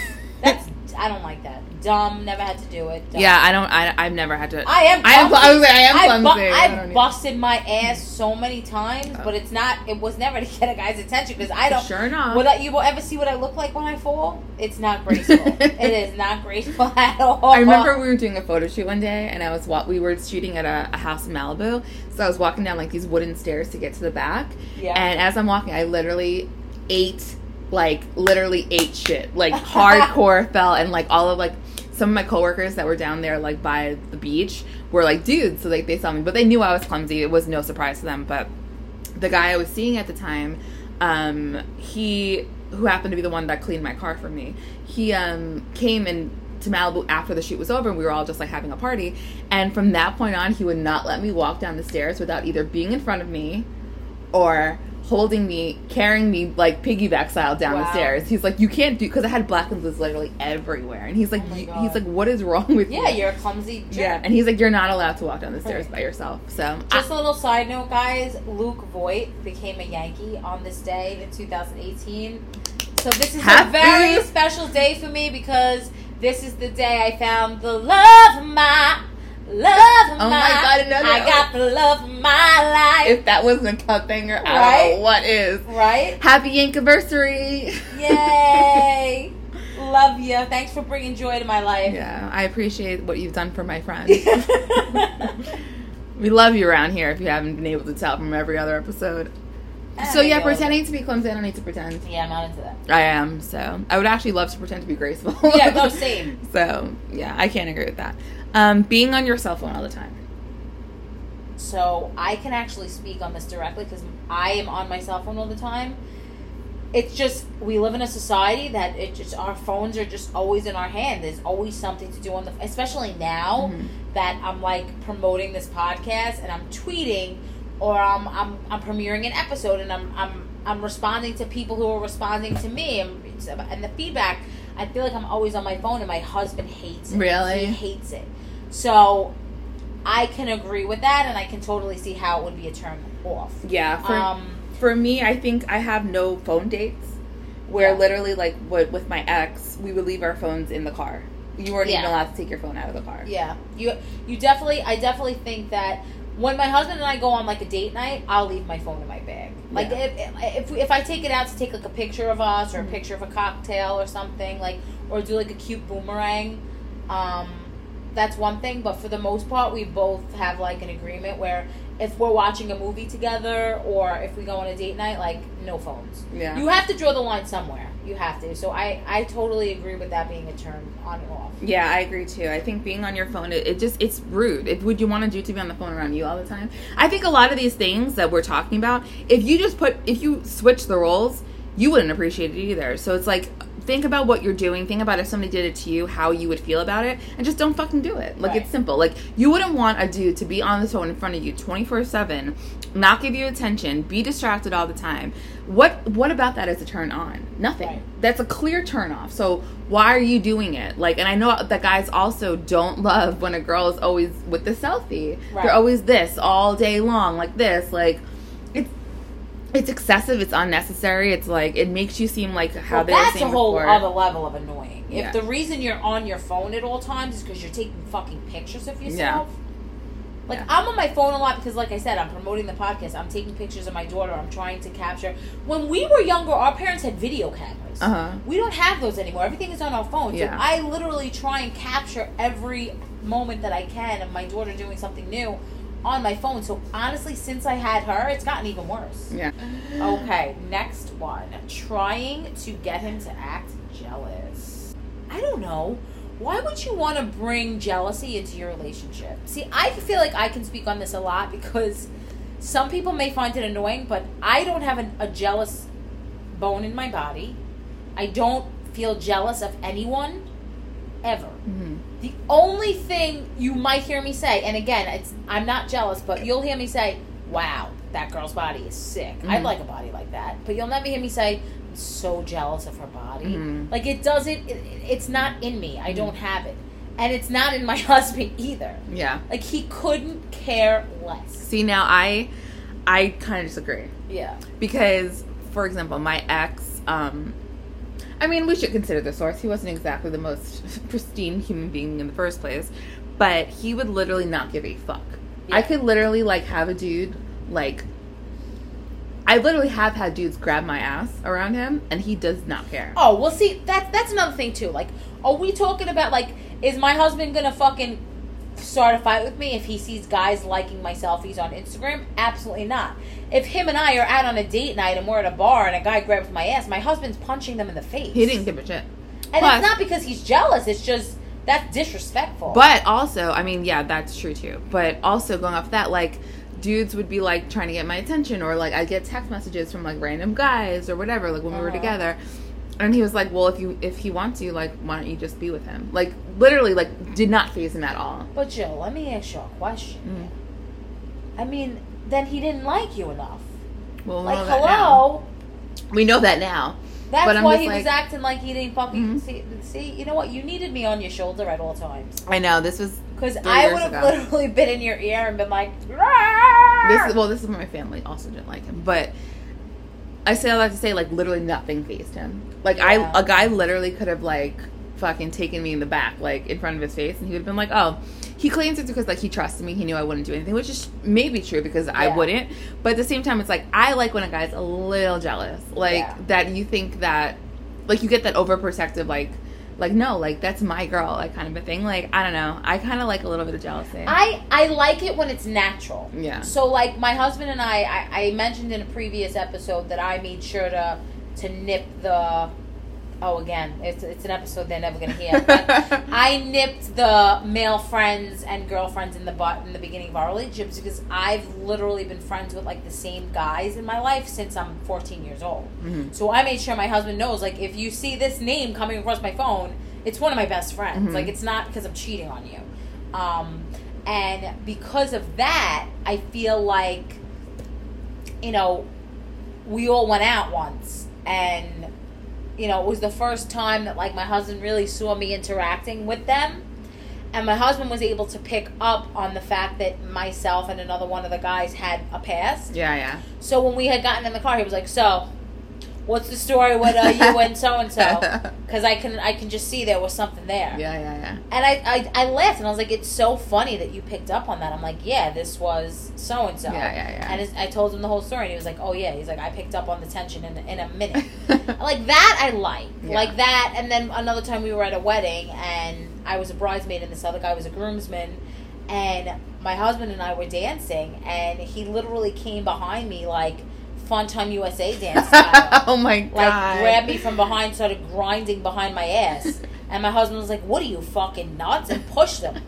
I don't like that. Dumb. Never had to do it. Dumb. yeah, I don't. I, I've never had to. I am. I am. clumsy. I was like, I am I bu- clumsy. I I've need- busted my ass so many times, oh. but it's not. It was never to get a guy's attention because I don't. Sure not. Will I, you will ever see what I look like when I fall? It's not graceful. it is not graceful at all. I remember we were doing a photo shoot one day, and I was wa- we were shooting at a, a house in Malibu. So I was walking down like these wooden stairs to get to the back, Yeah. and as I'm walking, I literally ate like literally ate shit, like hardcore fell, and like all of like some of my coworkers that were down there like by the beach were like dudes, so like they saw me, but they knew I was clumsy. It was no surprise to them, but the guy I was seeing at the time, um, he who happened to be the one that cleaned my car for me, he um came and to Malibu after the shoot was over and we were all just like having a party. And from that point on he would not let me walk down the stairs without either being in front of me or holding me, carrying me like piggyback style down the stairs. He's like, You can't do because I had black and literally everywhere. And he's like Oh my "You- God. he's like, What is wrong with you? yeah, you're a clumsy. Jerk. Yeah. And he's like, You're not allowed to walk down the stairs by yourself. So Just a little side note, guys. Luke Voit became a Yankee on this day in 2018. So this is Happy- a very special day for me because this is the day I found the love of my love of Oh my my. God, another- I got the love of my life. if that wasn't a banger, I don't know what is. right? Happy Yankiversary! Yay! love you. Thanks for bringing joy to my life. yeah, I appreciate what you've done for my friends. we love you around here if you haven't been able to tell from every other episode. So yeah, pretending to be clumsy, I don't need to pretend. Yeah, I'm not into that. I am, so I would actually love to pretend to be graceful. Yeah, no, same. so yeah, I can't agree with that. Um, being on your cell phone all the time. So I can actually speak on this directly because I am on my cell phone all the time. It's just we live in a society that it just our phones are just always in our hand. There's always something to do on the, especially now Mhm. that I'm like promoting this podcast and I'm tweeting or I'm I'm, I'm premiering an episode and I'm I'm I'm responding to people who are responding to me and, and the feedback. I feel like I'm always on my phone and my husband hates it. Really? He hates it. So I can agree with that, and I can totally see how it would be a turn off. Yeah, for Um, for me, I think I have no phone dates. Where Yeah. literally, like, what with my ex, we would leave our phones in the car. You weren't even allowed to take your phone out of the car. yeah, you you definitely, I definitely think that when my husband and I go on like a date night, I'll leave my phone in my bag. Like Yeah. if, if if I take it out to take like a picture of us or a Mhm. picture of a cocktail or something like, or do like a cute boomerang, um, that's one thing. But for the most part, we both have like an agreement where if we're watching a movie together or if we go on a date night, like no phones. Yeah. You have to draw the line somewhere. You have to. So I, I totally agree with that being a turn on and off. Yeah, I agree too. I think being on your phone, it, it just it's rude. It, would you want to do to be on the phone around you all the time? I think a lot of these things that we're talking about, if you just put, if you switch the roles, you wouldn't appreciate it either. So it's like, think about what you're doing. Think about if somebody did it to you, how you would feel about it, and just don't fucking do it. Like Right. it's simple. Like you wouldn't want a dude to be on the phone in front of you 24 seven, not give you attention, be distracted all the time. What what about that is a turn on? Nothing Right. that's a clear turn off. So why are you doing it? Like, and I know that guys also don't love when a girl is always with the selfie. Right. They're always this all day long, like this. Like, it's excessive. It's unnecessary. It's like it makes you seem like how Well, they that's a whole before. other level of annoying. Yeah. If the reason you're on your phone at all times is because you're taking fucking pictures of yourself. Like Yeah. I'm on my phone a lot because, like I said, I'm promoting the podcast. I'm taking pictures of my daughter. I'm trying to capture. When we were younger, our parents had video cameras. Uh-huh. We don't have those anymore. Everything is on our phone. Yeah. So I literally try and capture every moment that I can of my daughter doing something new on my phone. So honestly, since I had her, it's gotten even worse. Yeah. Okay, next one. Trying to get him to act jealous. I don't know. Why would you want to bring jealousy into your relationship? See, I feel like I can speak on this a lot because some people may find it annoying, but I don't have an, a jealous bone in my body. I don't feel jealous of anyone ever. Mhm. The only thing you might hear me say, and again, it's I'm not jealous, but you'll hear me say, "Wow, that girl's body is sick. I'd Mhm. like a body like that." But you'll never hear me say, "I'm so jealous of her body." Mhm. Like it doesn't. It, it's not in me. I don't have it, and it's not in my husband either. Yeah. Like he couldn't care less. See now, I I kind of disagree. Yeah. because for example my ex um I mean, we should consider the source. He wasn't exactly the most pristine human being in the first place, but he would literally not give a fuck. I could literally like have a dude like. I literally have had dudes grab my ass around him, and he does not care. Oh well, see that's that's another thing too. Like, are we talking about like is my husband gonna fucking start a fight with me if he sees guys liking my selfies on Instagram? Absolutely not. If him and I are out on a date night and we're at a bar and a guy grabs my ass, my husband's punching them in the face. He didn't give a shit. and Plus- it's not because he's jealous. It's just that's disrespectful. But also, I mean, yeah, that's true too. But also going off that, like, dudes would be like trying to get my attention, or like I get text messages from like random guys or whatever, like when we were Uh-huh. together. And he was like, "Well, if you if he wants you, like, why don't you just be with him?" Like, literally, like, did not phase him at all. but Jill, let me ask you a question. Mm. I mean, then he didn't like you enough. Well, we Like, that now. hello. We know that now. That's why he was acting like he didn't fucking Mhm. see. See, you know what? You needed me on your shoulder at all times. I know this was Because I would have literally been in your ear and been like, this. Is, well, this is my family also didn't like him, but I say all that to say, like, literally nothing phased him. Like, Yeah. I a guy literally could have like fucking taken me in the back, like in front of his face, and he would have been like, "Oh." He claims it's because like he trusted me, he knew I wouldn't do anything, which is maybe true because I wouldn't. But at the same time, it's like I like when a guy's a little jealous, like Yeah. that. You think that, like, you get that overprotective, like, like no, like that's my girl, like kind of a thing. Like I don't know, I kind of like a little bit of jealousy. I I like it when it's natural. Yeah. So like my husband and I, I, I mentioned in a previous episode that I made sure to to nip the. Oh, again, it's it's an episode they're never gonna hear. But I nipped the male friends and girlfriends in the butt in the beginning of our relationships because I've literally been friends with like the same guys in my life since I'm 14 years old. Mhm. So I made sure my husband knows like if you see this name coming across my phone, it's one of my best friends. Mhm. Like it's not because I'm cheating on you. Um, and because of that, I feel like you know we all went out once and you know it was the first time that like my husband really saw me interacting with them and my husband was able to pick up on the fact that myself and another one of the guys had a past yeah, yeah. so when we had gotten in the car he was like so what's the story with uh, you and so and so because i can i can just see there was something there Yeah, yeah, yeah. and I, I I laughed and I was like, it's so funny that you picked up on that. I'm like, yeah, this was so and so. Yeah, yeah, yeah. And I told him the whole story, and he was like, oh yeah. He's like, I picked up on the tension in in a minute. like that, I like Yeah. like that. And then another time we were at a wedding, and I was a bridesmaid, and this other guy was a groomsman, and my husband and I were dancing, and he literally came behind me like Fun Time USA dance style oh my god! like grabbed me from behind, started grinding behind my ass, and my husband was like, "What are you fucking nuts?" and pushed him.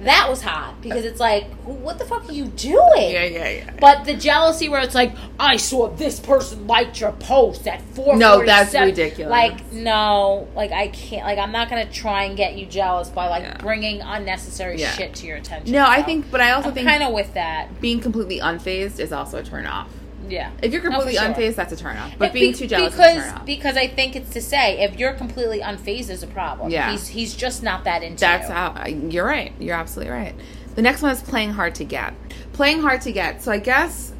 That was hot because it's like, what the fuck are you doing? yeah, yeah, yeah. But the jealousy where it's like, I saw this person liked your post at four. No, that's ridiculous. Like, no, like I can't. Like, I'm not gonna try and get you jealous by like Yeah. bringing unnecessary Yeah. shit to your attention. no, I think, but I also I'm think kind of with that. being completely unfazed is also a turn off. Yeah. If you're No, completely sure. unfazed, that's a turn off. But being be- too jealous because is a turn off. because I think it's to say if you're completely unfazed is a problem. Yeah. he's he's just not that into. That's you. how you're right. You're absolutely right. The next one is playing hard to get. Playing hard to get. So I guess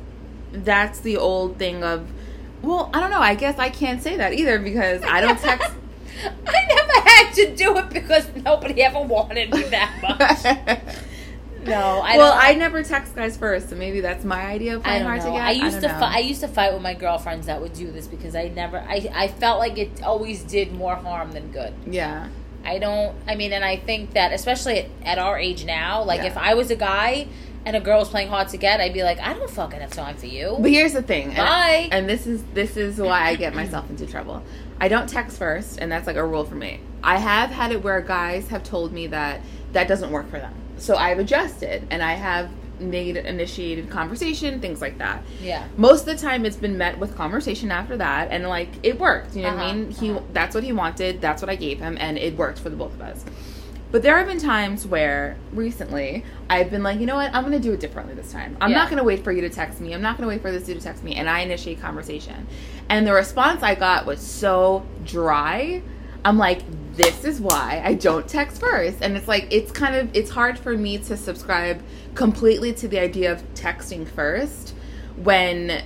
that's the old thing of. Well, I don't know. I guess I can't say that either because I don't text. I never had to do it because nobody ever wanted me that much. No, I well. I never text guys first, so maybe that's my idea of playing hard know. to get. I used don't to fi- I used to fight with my girlfriends that would do this because I never I I felt like it always did more harm than good. yeah. I don't. I mean, and I think that especially at, our age now, like Yeah. if I was a guy and a girl was playing hard to get, I'd be like, I don't fucking have time for you. But here's the thing. and- Bye. And, this is this is why I get myself into trouble. I don't text first, and that's like a rule for me. I have had it where guys have told me that that doesn't work for them. So I've adjusted, and I have made initiated conversation, things like that. yeah. Most of the time, it's been met with conversation after that, and like it worked. You know what I Uh-huh, mean? He uh-huh. that's what he wanted. That's what I gave him, and it worked for the both of us. But there have been times where recently I've been like, you know what, I'm going to do it differently this time. I'm Yeah. not going to wait for you to text me. I'm not going to wait for this dude to text me. And I initiate conversation. And the response I got was so dry. I'm like, this is why I don't text first. And it's like, it's kind of, it's hard for me to subscribe completely to the idea of texting first when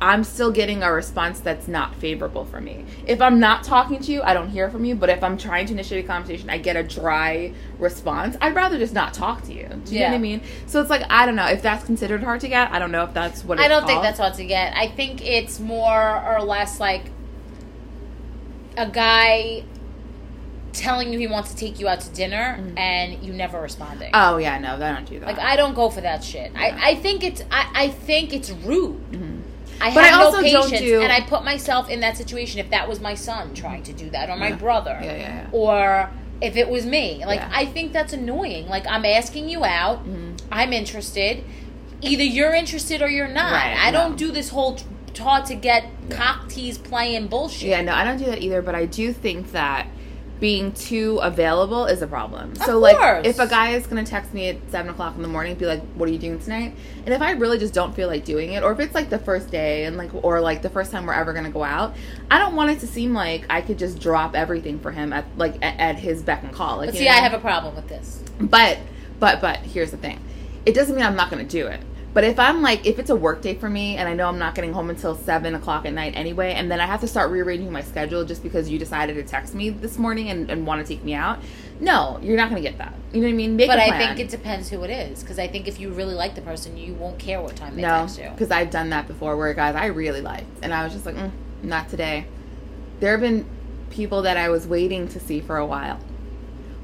I'm still getting a response that's not favorable for me. If I'm not talking to you, I don't hear from you. But if I'm trying to initiate a conversation, I get a dry response. I'd rather just not talk to you. Do you know what I mean? So it's like I don't know if that's considered hard to get. I don't know if that's what it's I don't think that's hard to get. I think it's more or less like a guy telling you he wants to take you out to dinner mm-hmm. and you never responding. Oh yeah, no, I don't do that. like I don't go for that shit. Yeah. I, I think it's I, I think it's rude. Mm-hmm. I But I have also no don't patience, do- and I put myself in that situation. If that was my son trying to do that, or my Yeah. brother, Yeah, yeah, yeah. or if it was me, like. I think that's annoying. Like I'm asking you out, mm-hmm. I'm interested. Either you're interested or you're not. Right, I no. don't do this whole taught to get cock tease playing bullshit. Yeah, no, I don't do that either. But I do think that being too available is a problem. Of so, like, course. if a guy is gonna text me at seven o'clock in the morning, be like, "What are you doing tonight?" And if I really just don't feel like doing it, or if it's like the first day and like, or like the first time we're ever gonna go out, I don't want it to seem like I could just drop everything for him at like at, at his beck and call. Like, But you see, know I have a problem with this. but but but here's the thing. It doesn't mean I'm not gonna do it. But if I'm like if it's a work day for me and I know I'm not getting home until seven o'clock at night anyway, and then I have to start rearranging my schedule just because you decided to text me this morning and, and want to take me out, no, you're not gonna get that. You know what I mean? Make But I think it depends who it is. Because I think if you really like the person, you won't care what time they no, text you. because I've done that before where guys I really liked, and I was just like, mm, not today. There have been people that I was waiting to see for a while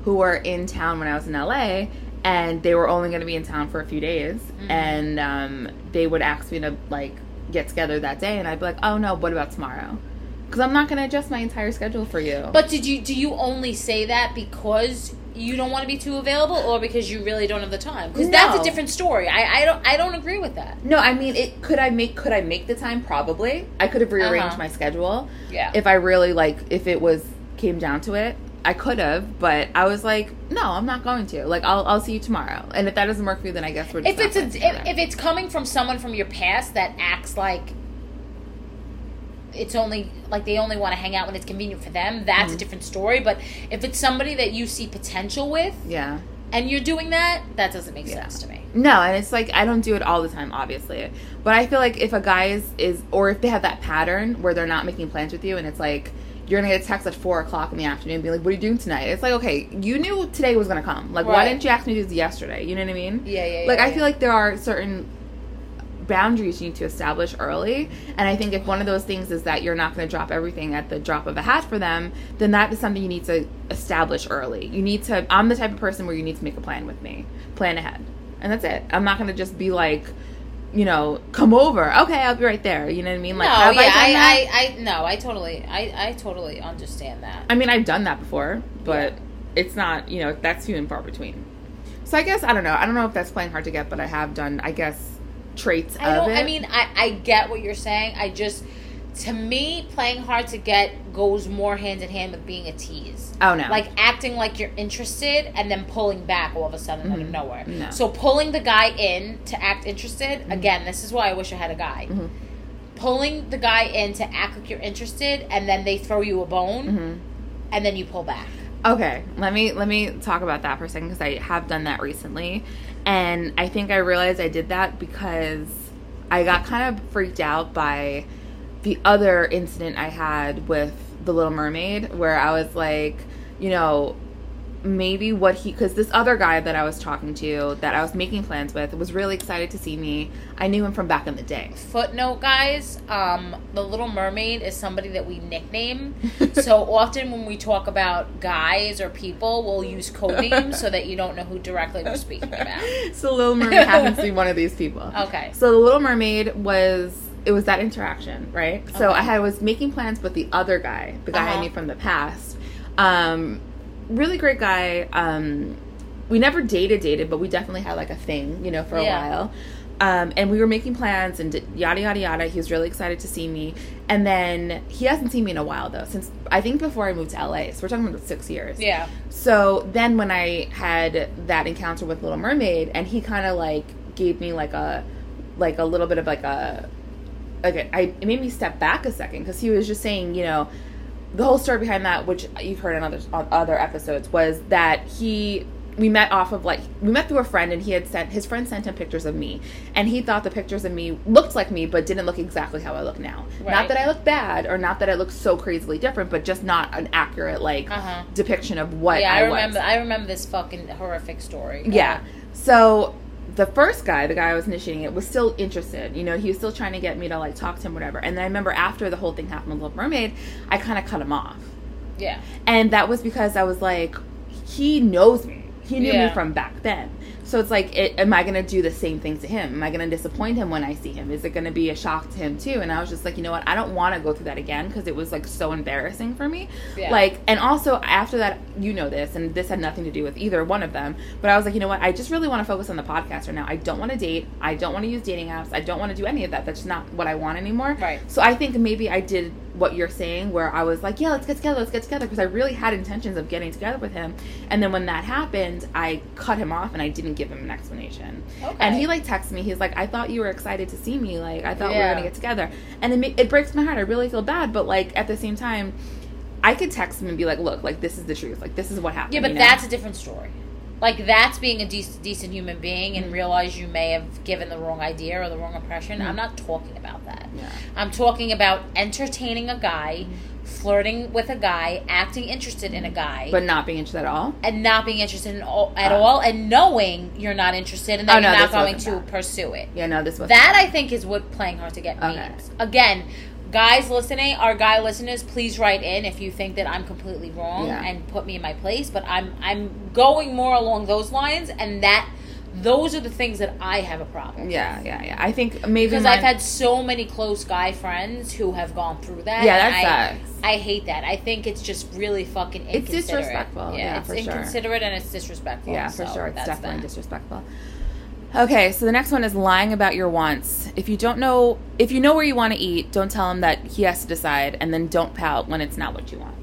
who were in town when I was in LA, and they were only going to be in town for a few days, Mm-hmm. and um, they would ask me to like get together that day, and I'd be like, oh no, what about tomorrow? Because I'm not going to adjust my entire schedule for you. But did you do you only say that because you don't want to be too available, or because you really don't have the time? Because that's a different story. I, I don't I don't agree with that. no, I mean, it could I make could I make the time? Probably. I could have rearranged Uh-huh. my schedule. Yeah. if I really like if it was came down to it, I could have, but I was like, no, I'm not going to. Like I'll I'll see you tomorrow. And if that doesn't work for you, then I guess we're just if it's a, if, if it's coming from someone from your past that acts like it's only like they only want to hang out when it's convenient for them, that's Mm-hmm. a different story. But if it's somebody that you see potential with yeah. and you're doing that, that doesn't make Yeah. sense to me. No, and it's like I don't do it all the time, obviously. But I feel like if a guy is, is or if they have that pattern where they're not making plans with you, and it's like you're gonna get a text at four o'clock in the afternoon, being like, "What are you doing tonight?" It's like, okay, you knew today was gonna come. Like, why didn't you ask me this yesterday? You know what I mean? Yeah, yeah, Like, yeah, I yeah. feel like there are certain boundaries you need to establish early, and I think if one of those things is that you're not going to drop everything at the drop of a hat for them, then that is something you need to establish early. You need to. I'm the type of person where you need to make a plan with me, plan ahead, and that's it. I'm not going to just be like. You know, come over. Okay, I'll be right there. You know what I mean? Like, no, yeah, I done that? I, I, I, no, I totally, I, I totally understand that. I mean, I've done that before, but Yeah. it's not, you know, that's few and far between. So I guess I don't know. I don't know if that's playing hard to get, but I have done, I guess, traits I of don't. it. I mean, I, I get what you're saying. I just, to me, playing hard to get goes more hand in hand with being a tease. oh no, Like acting like you're interested and then pulling back all of a sudden out of Mhm. nowhere. No. So pulling the guy in to act interested. Again, this is why I wish I had a guy. Mhm. Pulling the guy in to act like you're interested, and then they throw you a bone, Mhm. and then you pull back. Okay, let me let me talk about that for a second because I have done that recently, and I think I realized I did that because I got kind of freaked out by the other incident I had with the Little Mermaid, where I was like, you know, maybe what he because this other guy that I was talking to that I was making plans with was really excited to see me. I knew him from back in the day. Footnote, guys. Um, the Little Mermaid is somebody that we nickname. so often when we talk about guys or people, we'll use code names so that you don't know who directly we're speaking about. So Little Mermaid happens to be one of these people. Okay. So the Little Mermaid was it was that interaction, right? So I had was making plans with the other guy, the guy I Uh-huh. knew from the past. Um, really great guy. Um, we never dated, dated, but we definitely had like a thing, you know, for a Yeah. while. Um, and we were making plans and yada yada yada. He was really excited to see me, and then he hasn't seen me in a while though. Since I think before I moved to LA, so we're talking about six years. Yeah. So then when I had that encounter with Little Mermaid and he kind of like gave me like a like a little bit of like a like I it made me step back a second cuz he was just saying, you know, the whole story behind that which you've heard on other on other episodes was that he we met off of like we met through a friend and he had sent his friend sent him pictures of me and he thought the pictures of me looked like me but didn't look exactly how I look now. Right. Not that I look bad or not that I look so crazily different, but just not an accurate like Uh-huh. depiction of what yeah, I, I, was. remember. I remember this fucking horrific story. Yeah. So the first guy, the guy I was initiating it, was still interested. You know, he was still trying to get me to like talk to him, whatever. And then I remember after the whole thing happened with Little Mermaid, I kind of cut him off, yeah, and that was because I was like, he knows me. He knew Yeah. me from back then. So it's like, it, am I going to do the same thing to him? Am I going to disappoint him when I see him? Is it going to be a shock to him too? And I was just like, you know what? I don't want to go through that again because it was like so embarrassing for me. Yeah. Like, and also after that, you know this, and this had nothing to do with either one of them. But I was like, you know what? I just really want to focus on the podcast right now. I don't want to date. I don't want to use dating apps. I don't want to do any of that. That's not what I want anymore. Right. So I think maybe I did what you're saying, where I was like, yeah, let's get together, let's get together, because I really had intentions of getting together with him. And then when that happened, I cut him off and I didn't give him an explanation. Okay. And he like texted me. He's like, I thought you were excited to see me. Like I thought we were gonna get together. And it it breaks my heart. I really feel bad, but like at the same time. I could text him and be like, "Look, like this is the truth. Like this is what happened." yeah, but you know? that's a different story. Like that's being a dec- decent human being and realize you may have given the wrong idea or the wrong impression. I'm not talking about that. Yeah. I'm talking about entertaining a guy, flirting with a guy, acting interested in a guy, but not being interested at all. and not being interested in all, at Uh. all, and knowing you're not interested and that Oh, no, you're not going to that. pursue it. Yeah, no, this was That I think is what playing hard to get Okay. means. Again, guys listening, our guy listeners, please write in if you think that I'm completely wrong Yeah. and put me in my place. But I'm I'm going more along those lines, and that those are the things that I have a problem. with. Yeah, yeah, yeah. I think maybe Because mine- I've had so many close guy friends who have gone through that. Yeah, that I, sucks. I hate that. I think it's just really fucking It's disrespectful. Yeah, it's for sure. inconsiderate and it's disrespectful. Yeah, for so sure. It's definitely that. disrespectful. Okay, so the next one is lying about your wants. If you don't know, if you know where you want to eat, don't tell him that he has to decide, and then don't pout when it's not what you want.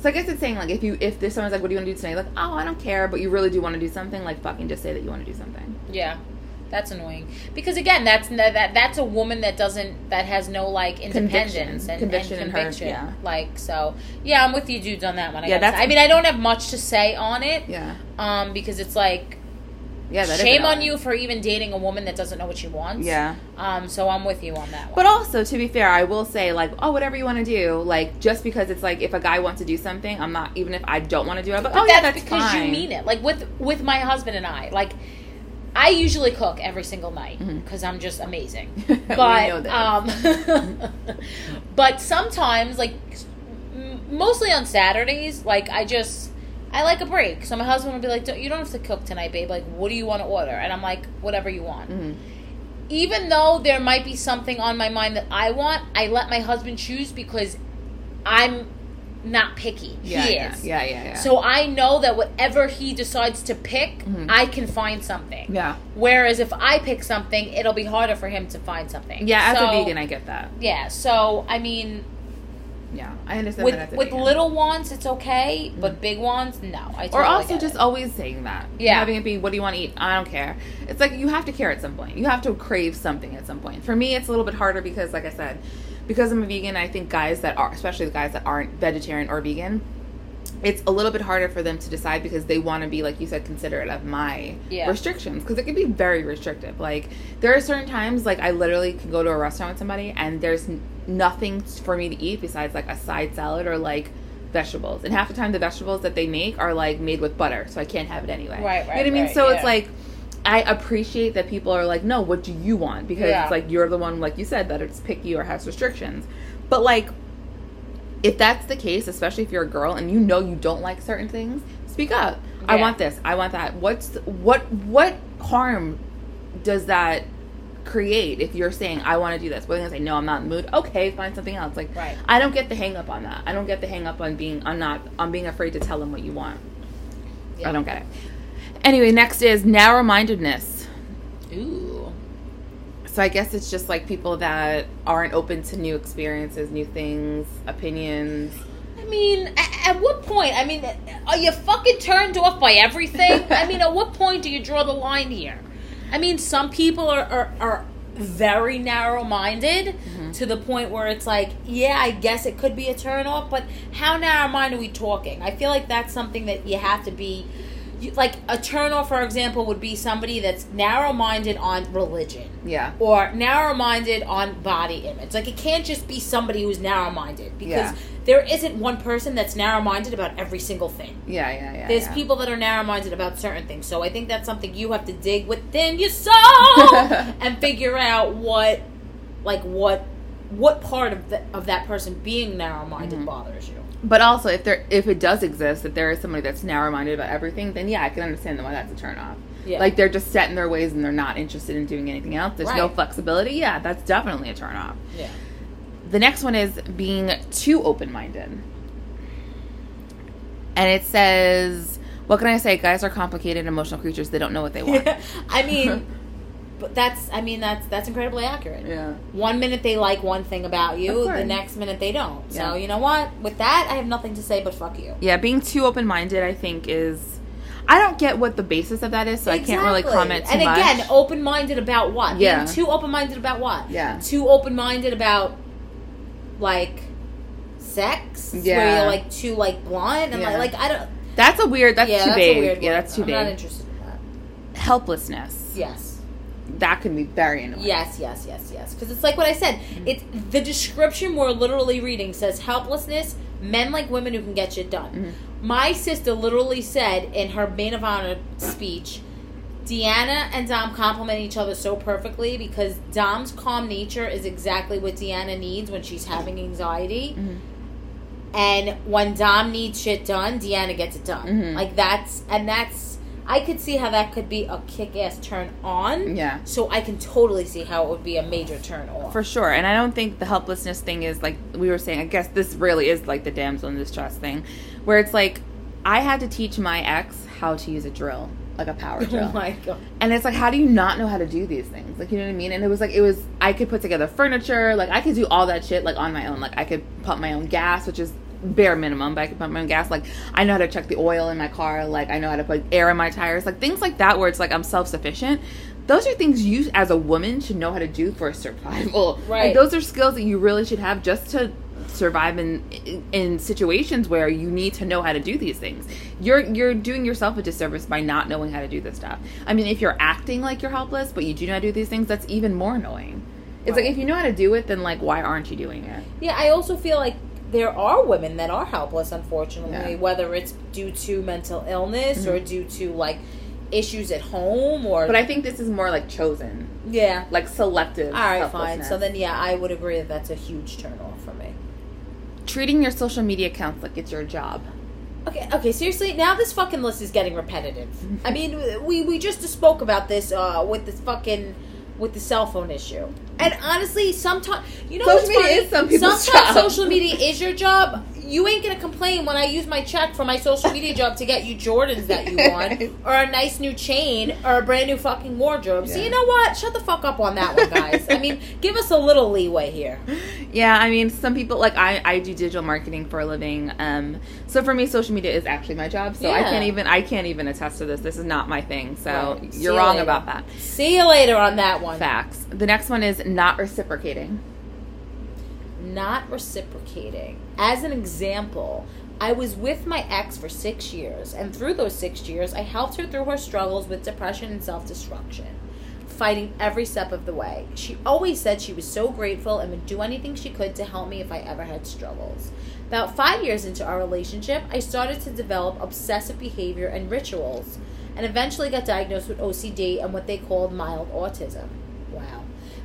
So I guess it's saying like if you if there's someone's like, "What do you want to do tonight?" Like, "Oh, I don't care," but you really do want to do something. Like, fucking just say that you want to do something. Yeah, that's annoying. Because again, that's that that's a woman that doesn't that has no like independence Conviction. and Conviction and in her, yeah. Like so, yeah, I'm with you dudes on that one. I Yeah, that's- I mean, I don't have much to say on it. Yeah, Um, because it's like yeah. That is shame on you for even dating a woman that doesn't know what she wants. Yeah. Um, so I'm with you on that one. But also, to be fair, I will say, like, oh, whatever you want to do, like, just because it's like, if a guy wants to do something, I'm not, even if I don't want to do it, I'm But oh, yeah, that's that's because fine. you mean it. Like with with my husband and I, like I usually cook every single night because I'm just amazing. But um, but sometimes, like mostly on Saturdays, like I just I like a break. So my husband would be like, don't, "You don't have to cook tonight, babe. Like, what do you want to order?" And I'm like, "Whatever you want." Mhm. even though there might be something on my mind that I want, I let my husband choose because I'm not picky. Yeah, he yeah, is. yeah, yeah, yeah. So I know that whatever he decides to pick, Mhm. I can find something. yeah, Whereas if I pick something, it'll be harder for him to find something. yeah. As a vegan, I get that. yeah. So I mean, Yeah, I understand with that. With little ones, it's okay, but mm. big ones, no. I or also just it. always saying that. Yeah. having it be, what do you want to eat? I don't care. It's like you have to care at some point. You have to crave something at some point. For me, it's a little bit harder because, like I said, because I'm a vegan. I think guys that are, especially the guys that aren't vegetarian or vegan. It's a little bit harder for them to decide because they want to be, like you said, considerate of my Yeah. restrictions because it can be very restrictive. Like there are certain times, like I literally can go to a restaurant with somebody and there's n- nothing for me to eat besides like a side salad or like vegetables. And half the time, the vegetables that they make are like made with butter, so I can't have it anyway. Right, right You know what I mean? right, so yeah. it's like. I appreciate that people are like, no, what do you want? Because Yeah. it's like you're the one, like you said, that it's picky or has restrictions. But like, if that's the case, especially if you're a girl and you know you don't like certain things, speak up. I want this. I want that. What's what what harm does that create if you're saying I want to do this? But then say no, I'm not in the mood. Okay, find something else. Like Right. I don't get the hang up on that. I don't get the hang up on being I'm not on being afraid to tell them what you want. Yeah. I don't get it. Anyway, next is narrow mindedness. Ooh. So I guess it's just like people that aren't open to new experiences, new things, opinions. I mean, at, at what point? I mean, are you fucking turned off by everything? I mean, at what point do you draw the line here? I mean, some people are are, are very narrow minded mm-hmm. to the point where it's like, yeah, I guess it could be a turn off, but how narrow minded are we talking? I feel like that's something that you have to be you, like a turn off, for example, would be somebody that's narrow minded on religion Yeah. or narrow minded on body image. Like it can't just be somebody who's narrow minded because Yeah. there isn't one person that's narrow minded about every single thing. Yeah, yeah, yeah. There's yeah. people that are narrow minded about certain things. So I think that's something you have to dig within your soul and figure out what like what what part of the, of that person being narrow minded Mm-hmm. bothers you. But also, if there if it does exist, if there is somebody that's narrow minded about everything, then yeah, I can understand why that's a turn off. Yeah. Like they're just set in their ways and they're not interested in doing anything else. There's no flexibility. Yeah, that's definitely a turn off. Yeah. The next one is being too open minded. And it says, what can I say? Guys are complicated emotional creatures. They don't know what they want. I mean, but that's I mean that's that's incredibly accurate. yeah. One minute they like one thing about you, the next minute they don't. Yeah. So you know what? With that, I have nothing to say but fuck you. Yeah, being too open minded, I think, is. I don't get what the basis of that is, so I can't really comment And much. again, open minded about what? Yeah. Being too open minded about what? Yeah. Too open minded about like sex. Yeah. Where you're like too like blunt and Yeah. like like I don't. that's a weird. That's yeah, too that's weird. yeah, that's too I'm not interested in that. Helplessness. Yes. That can be very annoying. Yes, yes, yes, yes. Because it's like what I said. It's the description we're literally reading says helplessness, men like women who can get shit done. Mm-hmm. My sister literally said in her maid of honor speech, Deanna and Dom complement each other so perfectly because Dom's calm nature is exactly what Deanna needs when she's having anxiety. Mm-hmm. And when Dom needs shit done, Deanna gets it done. Mhm. Like that's and that's I could see how that could be a kick ass turn on. Yeah. So I can totally see how it would be a major turn off. For sure. And I don't think the helplessness thing is like we were saying, I guess this really is like the damsel in distress thing, where it's like I had to teach my ex how to use a drill, like a power oh drill. oh my god. And it's like, how do you not know how to do these things? Like, you know what I mean? And it was like, it was, I could put together furniture. Like, I could do all that shit, like, on my own. Like, I could pump my own gas, which is bare minimum, but I can pump my own gas. Like, I know how to check the oil in my car. Like, I know how to put air in my tires. Like, things like that where it's like I'm self sufficient. Those are things you, as a woman, should know how to do for survival. Right. Like, those are skills that you really should have just to survive in in situations where you need to know how to do these things. You're you're doing yourself a disservice by not knowing how to do this stuff. I mean, if you're acting like you're helpless but you do not do these things, that's even more annoying. It's like if you know how to do it, then like why aren't you doing it? Yeah, I also feel like there are women that are helpless, unfortunately, Yeah. whether it's due to mental illness or due to like issues at home or But I think this is more like chosen, yeah. like selective. All right, fine. So then, yeah, I would agree that that's a huge turnoff for me. treating your social media accounts like it's your job. Okay, okay, seriously, now this fucking list is getting repetitive. I mean, we we just spoke about this uh, with this fucking with the cell phone issue. And honestly, sometimes you know Social what's media funny? is some people's sometimes job. social media is your job. You ain't gonna complain when I use my check for my social media job to get you Jordans that you want, or a nice new chain, or a brand new fucking wardrobe. So you know what? Shut the fuck up on that one, guys. I mean, give us a little leeway here. Yeah, I mean, some people like I, I do digital marketing for a living. Um, so for me, social media is actually my job. So I can't even I can't even attest to this. This is not my thing. So Right. You're you wrong later. about that. See you later on that one. Facts. The next one is not reciprocating. Not reciprocating. As an example, I was with my ex for six years, and through those six years, I helped her through her struggles with depression and self destruction, fighting every step of the way. She always said she was so grateful and would do anything she could to help me if I ever had struggles. About five years into our relationship, I started to develop obsessive behavior and rituals, and eventually got diagnosed with OCD and what they called mild autism.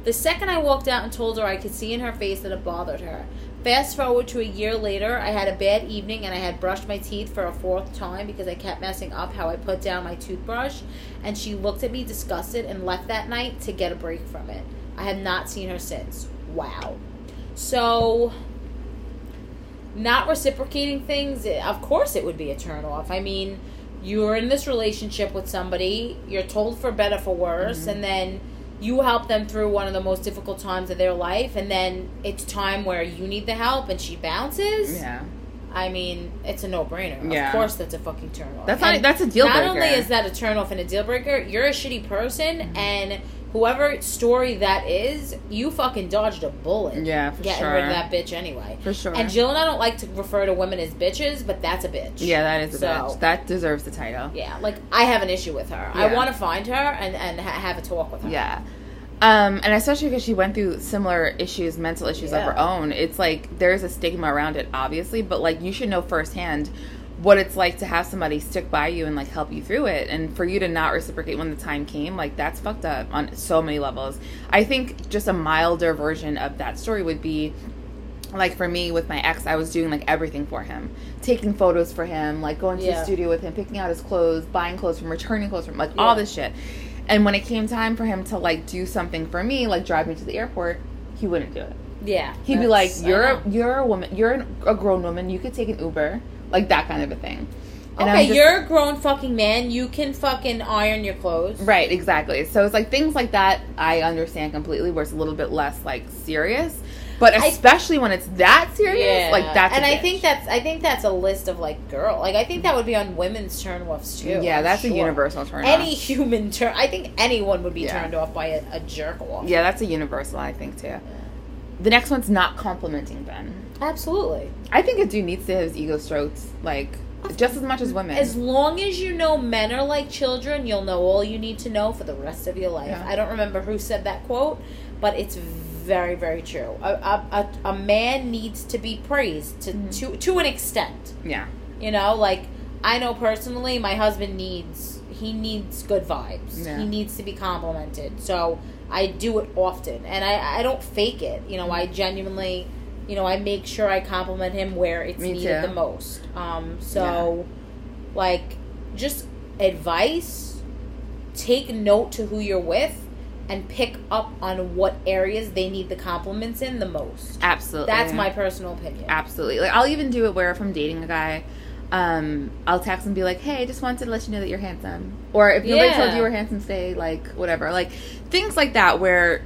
The second I walked out and told her I could see in her face that it bothered her. Fast forward to a year later, I had a bad evening and I had brushed my teeth for a fourth time because I kept messing up how I put down my toothbrush. And she looked at me disgusted and left that night to get a break from it. I have not seen her since. Wow. So, not reciprocating things, of course it would be a turnoff. I mean, you're in this relationship with somebody, you're told for better, for worse, mm-hmm. and then you help them through one of the most difficult times of their life, and then it's time where you need the help and she bounces. Yeah. I mean, it's a no brainer. Yeah. Of course, that's a fucking turn off. That's not- that's a deal Not breaker. only is that a turn off and a deal breaker, you're a shitty person, Mm-hmm. and whoever story that is, you fucking dodged a bullet. Yeah, for getting sure. rid of that bitch anyway. For sure. And Jill and I don't like to refer to women as bitches, but that's a bitch. yeah, that is a So- bitch. That deserves the title. Yeah, like I have an issue with her. I want to find her and and ha- have a talk with her. Yeah. Um, and especially because she went through similar issues, mental issues of her own. It's like there's a stigma around it, obviously, but like you should know firsthand what it's like to have somebody stick by you and like help you through it. And for you to not reciprocate when the time came, like that's fucked up on so many levels. I think just a milder version of that story would be like for me with my ex, I was doing like everything for him, taking photos for him, like going to Yeah. the studio with him, picking out his clothes, buying clothes from, returning clothes from, like all this shit. And when it came time for him to like do something for me, like drive me to the airport, he wouldn't do it. Yeah. He'd be like, "You're know. you're a woman. You're an, a grown woman. You could take an Uber, like that kind of a thing." And Okay, just- you're a grown fucking man. You can fucking iron your clothes. right, exactly. So it's like things like that. I understand completely, where it's a little bit less like serious, but I- especially when it's that serious, like that's. and I bitch. think that's I think that's a list of like girl. Like I think that would be on women's turn offs too. yeah, that's a universal turn. Any human turn. I think anyone would be Yeah. turned off by a, a jerk off. Yeah, that's a universal. I think too. The next one's not complimenting Ben. Absolutely. I think a dude needs to have his ego stroked, like just as much as women. As long as you know men are like children, you'll know all you need to know for the rest of your life. Yeah. I don't remember who said that quote, but it's very, very true. A, a, a, a man needs to be praised to, Mm-hmm. to to an extent. yeah, You know, like I know personally, my husband needs he needs good vibes. Yeah. He needs to be complimented. So I do it often, and I I don't fake it. You know, I genuinely, you know, I make sure I compliment him where it's Me needed too. the most. Um, so like just advice. Take note to who you're with. And pick up on what areas they need the compliments in the most. absolutely. That's my personal opinion. absolutely. Like I'll even do it where if I'm dating a guy, um, I'll text and be like, "Hey, I just wanted to let you know that you're handsome," or if nobody Yeah. told you you were handsome, say like whatever, like things like that where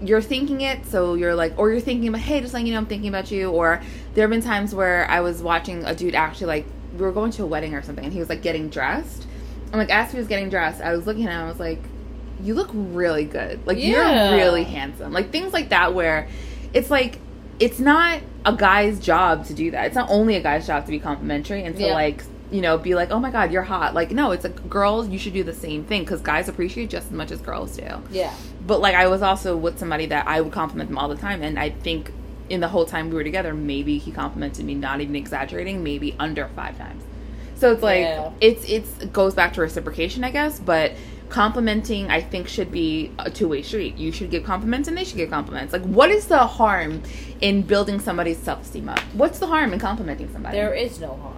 you're thinking it, so you're like, or you're thinking about, "Hey, just letting you know I'm thinking about you," or there have been times where I was watching a dude actually like we were going to a wedding or something, and he was like getting dressed. I'm like as he was getting dressed, I was looking at him, I was like, "You look really good. Like Yeah. you're really handsome." Like things like that where it's like it's not a guy's job to do that. It's not only a guy's job to be complimentary and to Yeah. like you know be like, "Oh my god, you're hot." Like no, it's like girls, you should do the same thing because guys appreciate just as much as girls do. Yeah. But like I was also with somebody that I would compliment them all the time, and I think in the whole time we were together, maybe he complimented me, not even exaggerating, maybe under five times. So it's like Yeah. it's it's it goes back to reciprocation, I guess. But complimenting, I think, should be a two way street. You should give compliments, and they should give compliments. Like, what is the harm in building somebody's self esteem up? What's the harm in complimenting somebody? There is no harm.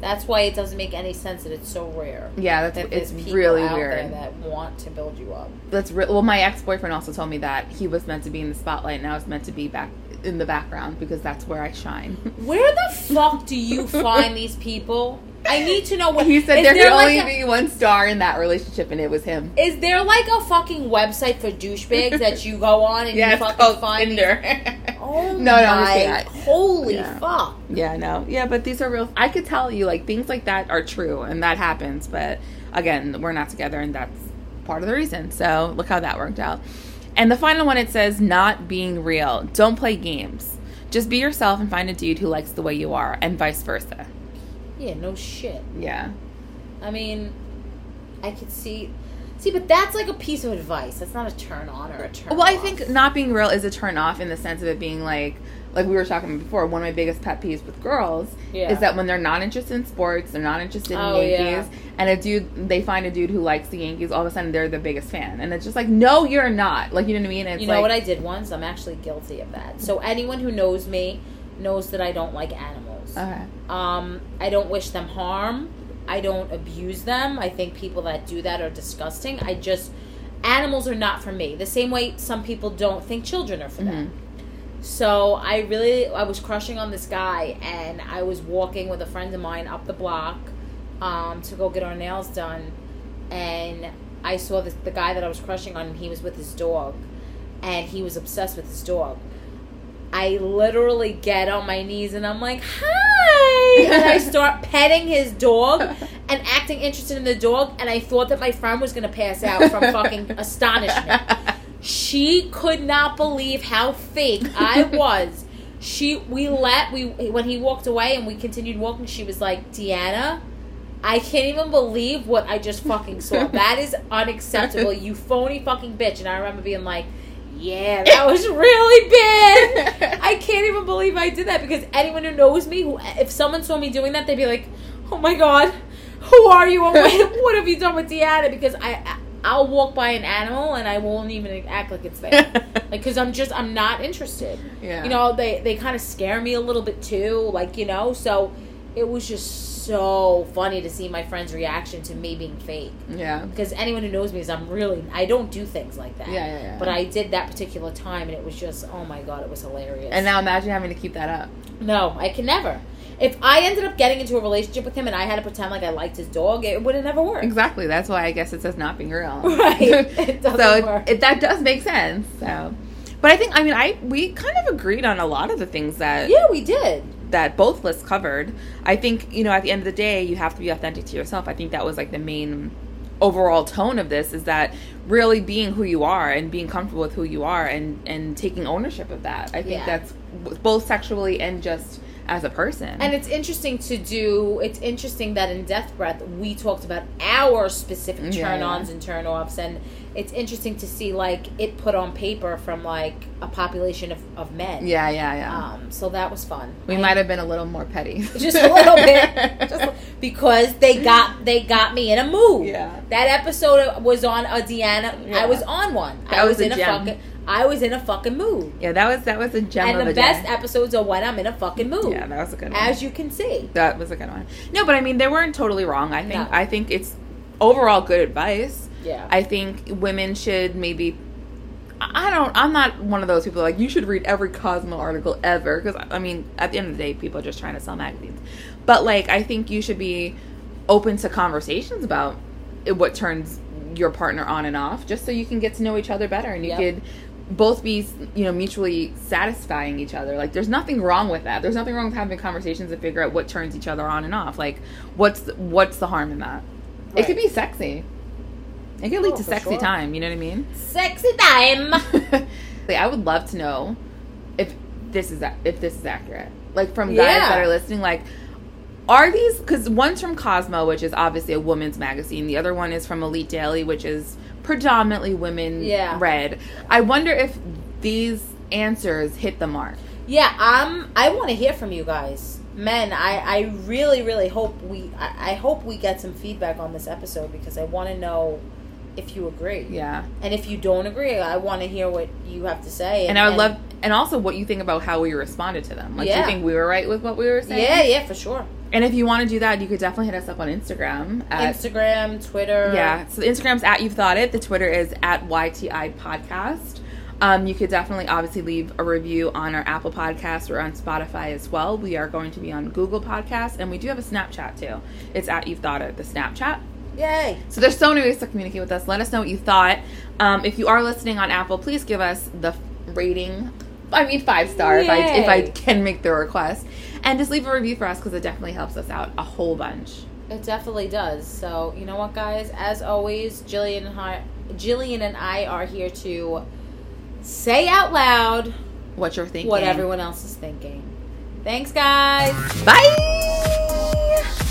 That's why it doesn't make any sense that it's so rare. yeah, that's That it's really weird. that want to build you up. That's re- well, my ex boyfriend also told me that he was meant to be in the spotlight, and I was meant to be back in the background because that's where I shine. Where the fuck do you find these people? I need to know what he said is there could like only a- be one star in that relationship, and it was him. Is there like a fucking website for douchebags that you go on and Yeah, you fucking find? Tinder. Oh No, no, my kidding. Holy Yeah. fuck! Yeah, no. Yeah, but these are real. I could tell you, like, things like that are true and that happens. But again, we're not together, and that's part of the reason. So look how that worked out. And the final one it says, not being real. Don't play games. Just be yourself and find a dude who likes the way you are, and vice versa. Yeah, no shit. Yeah. I mean, I could see, see, but that's like a piece of advice. That's not a turn on or a turn. Well, I off. think not being real is a turn off in the sense of it being like, like we were talking about before. One of my biggest pet peeves with girls Yeah. is that when they're not interested in sports, they're not interested in Oh, Yankees, and a dude they find a dude who likes the Yankees, all of a sudden they're the biggest fan, and it's just like, no, you're not. Like you know what I mean? It's You know like, what I did once? I'm actually guilty of that. So anyone who knows me knows that I don't like animals. Okay. Um, I don't wish them harm. I don't abuse them. I think people that do that are disgusting. I just animals are not for me. The same way some people don't think children are for them. So I really I was crushing on this guy and I was walking with a friend of mine up the block um, to go get our nails done and I saw this the guy that I was crushing on he was with his dog and he was obsessed with his dog. I literally get on my knees and I'm like, "Hi." And I start petting his dog and acting interested in the dog, and I thought that my friend was gonna pass out from fucking astonishment. She could not believe how fake I was. She we let we when he walked away and we continued walking, she was like, Deanna, I can't even believe what I just fucking saw. That is unacceptable, you phony fucking bitch. And I remember being like, yeah, that was really bad. I can't even believe I did that because anyone who knows me, who if someone saw me doing that, they'd be like, "Oh my god, who are you? Oh what, what have you done with Deanna?" Because I, I'll walk by an animal and I won't even act like it's there, like because I'm just I'm not interested. Yeah. You know, they they kind of scare me a little bit too, like you know. So it was just so funny to see my friend's reaction to me being fake yeah. because anyone who knows me is I'm really I don't do things like that. Yeah, yeah, yeah. But I did that particular time, and it was just oh my god, it was hilarious. And now imagine having to keep that up. no, I can never. If I ended up getting into a relationship with him and I had to pretend like I liked his dog, it would have never worked. Exactly. That's why I guess it says not being real. Right. It doesn't so work. It, that does make sense. So, but I think I mean I we kind of agreed on a lot of the things that Yeah, we did. That both lists covered. I think, you know, at the end of the day, you have to be authentic to yourself. I think that was like the main overall tone of this is that really being who you are and being comfortable with who you are and and taking ownership of that. I think Yeah. that's both sexually and just as a person. And it's interesting to do. It's interesting that in Death Breath we talked about our specific turn-ons yeah. and turn-offs, and it's interesting to see like it put on paper from like a population of, of men. yeah, yeah, yeah. Um. So that was fun. we I- might have been a little more petty. just a little bit, just because they got they got me in a mood. Yeah. That episode was on a Deanna. Yeah. I was on one. That I was was, a in a gem. fucking. I was in a fucking mood. yeah, that was that was a gem and the best episodes are when I'm in a fucking mood. Yeah, that was a good one. As you can see. That was a good one. No, but I mean, they weren't totally wrong. I think No. I think it's overall good advice. Yeah. I think women should maybe. I I don't. I'm not one of those people like you should read every Cosmo article ever because I mean, at the end of the day, people are just trying to sell magazines. But like, I think you should be open to conversations about what turns your partner on and off, just so you can get to know each other better and you Yep. could both be you know mutually satisfying each other. Like there's nothing wrong with that. There's nothing wrong with having conversations to figure out what turns each other on and off. Like what's what's the harm in that? It could be sexy. It could lead Oh, to sexy sure. time you know what i mean? Sexy time. like, i would love to know if this is if this is accurate. Like from guys Yeah. that are listening like are these because one's from cosmo which is obviously a women's magazine. The other one is from elite daily which is predominantly women Yeah. read i wonder if these answers hit the mark yeah. Um. I want to hear from you guys, men. I I really really hope we I, I hope we get some feedback on this episode because I want to know if you agree. yeah And if you don't agree, I want to hear what you have to say. and i would love and also what you think about how we responded to them like do you think we were right with what we were saying Yeah, yeah, for sure. And if you want to do that you could definitely hit us up on instagram at Instagram, Twitter. Yeah. So the Instagram's at You've Thought It. The Twitter is at YTI Podcast. Um, you could definitely obviously leave a review on our Apple Podcast or on Spotify as well. We are going to be on Google Podcasts and we do have a Snapchat too. It's at You've Thought It, the Snapchat. Yay. So there's so many ways to communicate with us. Let us know what you thought. Um, if you are listening on Apple, please give us the rating. I mean five star if I if I can make the request, and just leave a review for us because it definitely helps us out a whole bunch. It definitely does. So you know what, guys? As always, Jillian and I, Jillian and I are here to say out loud What you're thinking? what everyone else is thinking. Thanks, guys. Bye.